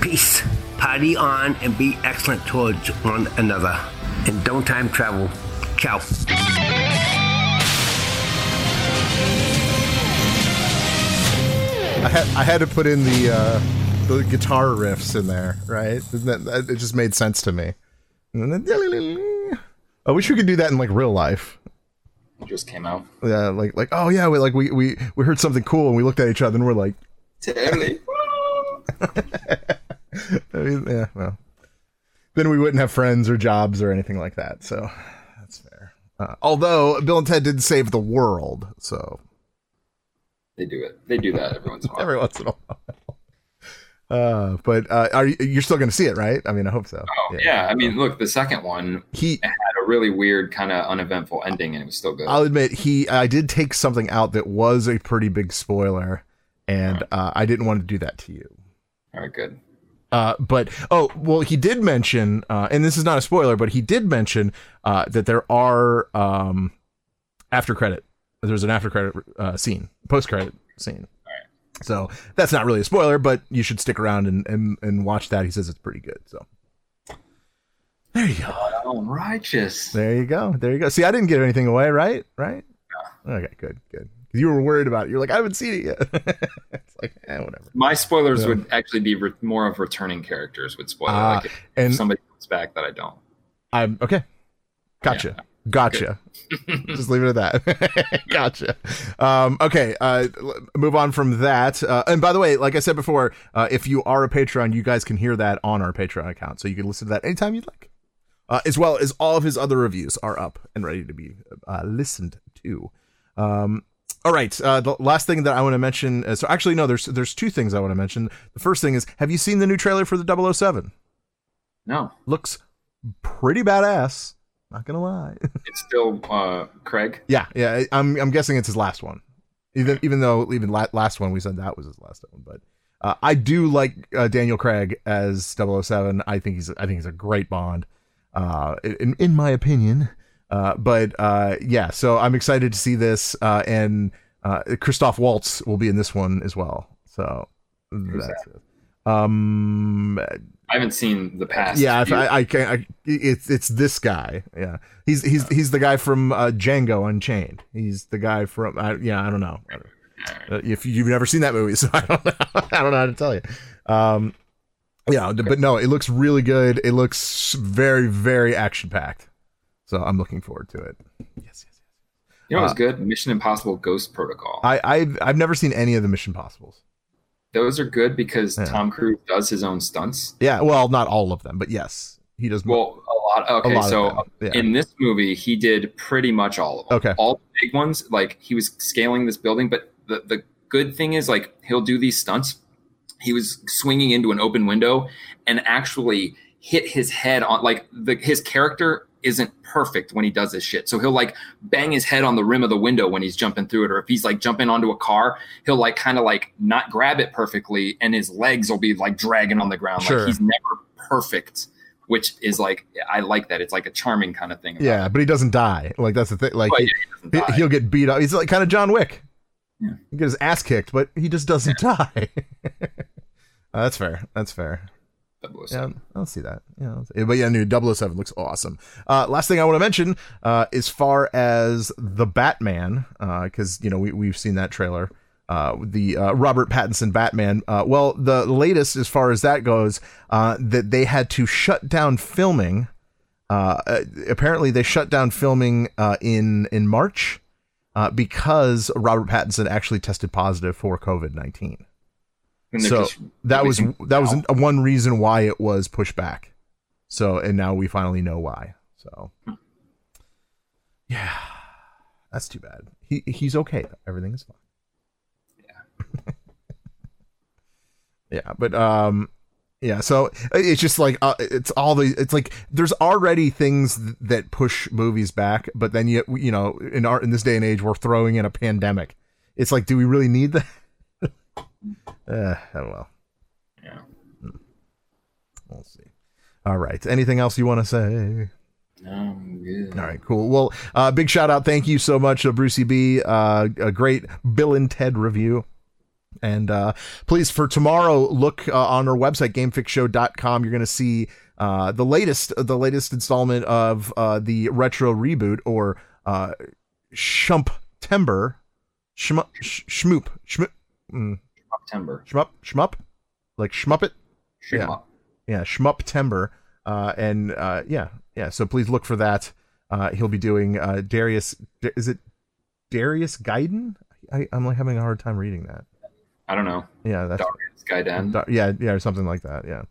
Peace. Party on and be excellent towards one another. And don't time travel. Ciao. I had I had to put in the uh, the guitar riffs in there, right? That, it just made sense to me. I wish we could do that in like real life. Just came out. Yeah, like like oh yeah, we like we we we heard something cool and we looked at each other and we're like, Totally. I mean, yeah, well, then we wouldn't have friends or jobs or anything like that. So that's fair. Uh, although Bill and Ted did save the world, so They do it. They do that every once in a while. every once in a while. Uh, but uh, are you, you're still going to see it, right? I mean, I hope so. Oh yeah. I mean, look, the second one he a really weird, kind of uneventful ending, and it was still good. I'll admit he I did take something out that was a pretty big spoiler, and uh, I didn't want to do that to you. All right, good. Uh, but oh well, he did mention, uh, and this is not a spoiler, but he did mention uh, that there are um, after credit. There's an after credit uh, scene, post credit scene. So that's not really a spoiler, but you should stick around and, and, and watch that. He says it's pretty good. So there you go. Oh, righteous. There you go. There you go. See, I didn't give anything away, right? Right? Yeah. Okay, good, good. You were worried about it. You're like, I haven't seen it yet. it's like, eh, whatever. My spoilers Yeah. would actually be re- more of returning characters would spoil. Ah, like if and- somebody comes back that I don't. I'm okay. Gotcha. Gotcha. Just leave it at that. gotcha. Um, okay. Uh, move on from that. Uh, and by the way, like I said before, uh, if you are a Patreon, you guys can hear that on our Patreon account, so you can listen to that anytime you'd like. Uh, as well as all of his other reviews are up and ready to be uh, listened to. Um, all right. Uh, the last thing that I want to mention. Uh, so actually, no. There's there's two things I want to mention. The first thing is, have you seen the new trailer for the 007? No, Looks pretty badass. Not gonna lie. it's still uh, Craig. yeah, yeah. I'm I'm guessing it's his last one. Even even though even la- last one we said that was his last one, but uh, I do like uh, Daniel Craig as 007. I think he's I think he's a great Bond. Uh, in in my opinion. Uh, but uh, yeah, so I'm excited to see this, uh, and uh, Christoph Waltz will be in this one as well. So that's it. Um, I haven't seen the past. yeah, if. I, I can. I, it's it's this guy. Yeah, he's he's he's the guy from uh, Django Unchained. He's the guy from. I, yeah, I don't know. Don't- uh, if you've never seen that movie, so I don't know. I don't know how to tell you. Um, yeah, but no, it looks really good. It looks very very action packed. So I'm looking forward to it. Yes, yes. Yes. You know what's uh, good? Mission Impossible Ghost Protocol. I I've I've never seen any of the Mission Possibles. Those are good because Yeah. Tom Cruise does his own stunts. Yeah, well, not all of them, but yes, he does. Well, a lot. Okay, A lot so yeah. in this movie, he did pretty much all of them. Okay. all the big ones. Like he was scaling this building, but the the good thing is like he'll do these stunts. He was swinging into an open window and actually hit his head on like the his character isn't perfect when he does this shit. So he'll like bang his head on the rim of the window when he's jumping through it, or if he's like jumping onto a car, he'll like kind of like not grab it perfectly, and his legs will be like dragging on the ground. Sure. Like he's never perfect, which is like I like that. It's like a charming kind of thing. Yeah, but he doesn't die. Like that's the thing. Like he, yeah, he will get beat up. He's like kind of John Wick. Yeah. He get his ass kicked, but he just doesn't die. Uh, that's fair. That's fair. it. Yeah, I'll see that. Yeah, I'll see- but yeah, new 007 looks awesome. Uh, last thing I want to mention, uh, as far as the Batman, because you know we we've seen that trailer, uh, the uh, Robert Pattinson Batman. Uh, well, the latest as far as that goes, uh, that they had to shut down filming. Uh, uh, apparently, they shut down filming uh, in in March uh, because Robert Pattinson actually tested positive for COVID nineteen so that was that was one reason why it was pushed back. So and now we finally know why. So yeah that's too bad. He he's okay though. everything is fine. Yeah. Yeah but um yeah so it's just like uh, it's all the it's like there's already things th- that push movies back but then you you know in our in this day and age we're throwing in a pandemic. It's like do we really need that uh, oh well Yeah. We'll see. All right. Anything else you want to say? No, I'm good. All right, cool. Well, uh, big shout out. Thank you so much, uh, Brucey B. Uh, a great Bill and Ted review. And uh, please, for tomorrow, look uh, on our website, gamefixshow.com. You're going to see uh, the latest the latest installment of uh, the retro reboot or uh, Shump Timber. Shmoop. Shmoop. Mm, September. shmup. Shmup. Like Shmuppet. Shoot 'em Yeah. yeah shmup timber uh and uh yeah yeah so please look for that uh he'll be doing uh darius D- is it darius gaiden I, i'm like having a hard time reading that I don't know. yeah that's Darius Gaiden. Da- yeah yeah or something like that yeah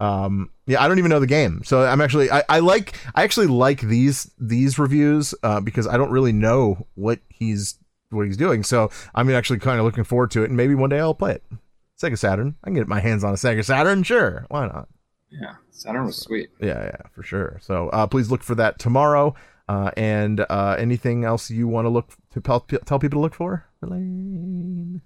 um yeah i don't even know the game so i'm actually i, I like i actually like these these reviews uh because i don't really know what he's what he's doing so i'm actually kind of looking forward to it and maybe one day i'll play it sega saturn i can get my hands on a sega saturn sure why not Yeah, Saturn was sweet. yeah, yeah, for sure. So uh, please look for that tomorrow. Uh, and uh, anything else you want to look to tell, tell people to look for? Elaine?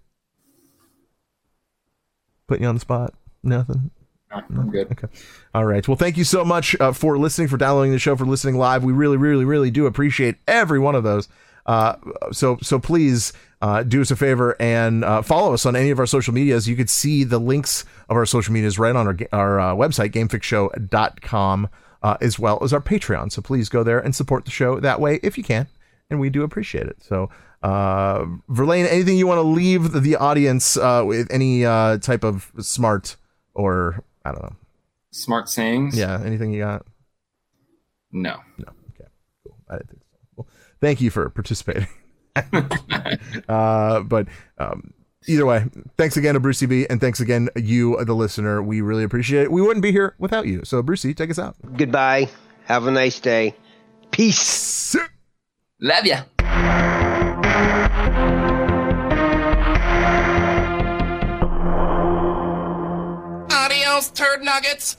Putting you on the spot? Nothing. I'm good. Okay. All right. Well, thank you so much uh, for listening, for downloading the show, for listening live. We really, really, really do appreciate every one of those. Uh, so, so please uh, do us a favor and uh, follow us on any of our social medias. You could see the links of our social medias right on our our uh, website, gamefixshow.com, uh, as well as our Patreon. So please go there and support the show that way if you can, and we do appreciate it. So. Uh, Verlaine, anything you want to leave the, audience uh, with any uh, type of smart or I don't know, Smart sayings. yeah, anything you got? No. No. Okay. Cool. I didn't think thank you for participating. uh, but um, either way, thanks again to Brucey B, and thanks again you, the listener. We really appreciate it. We wouldn't be here without you. So, Brucey, take us out. Goodbye. Have a nice day. Peace. Love ya. Adios, turd nuggets.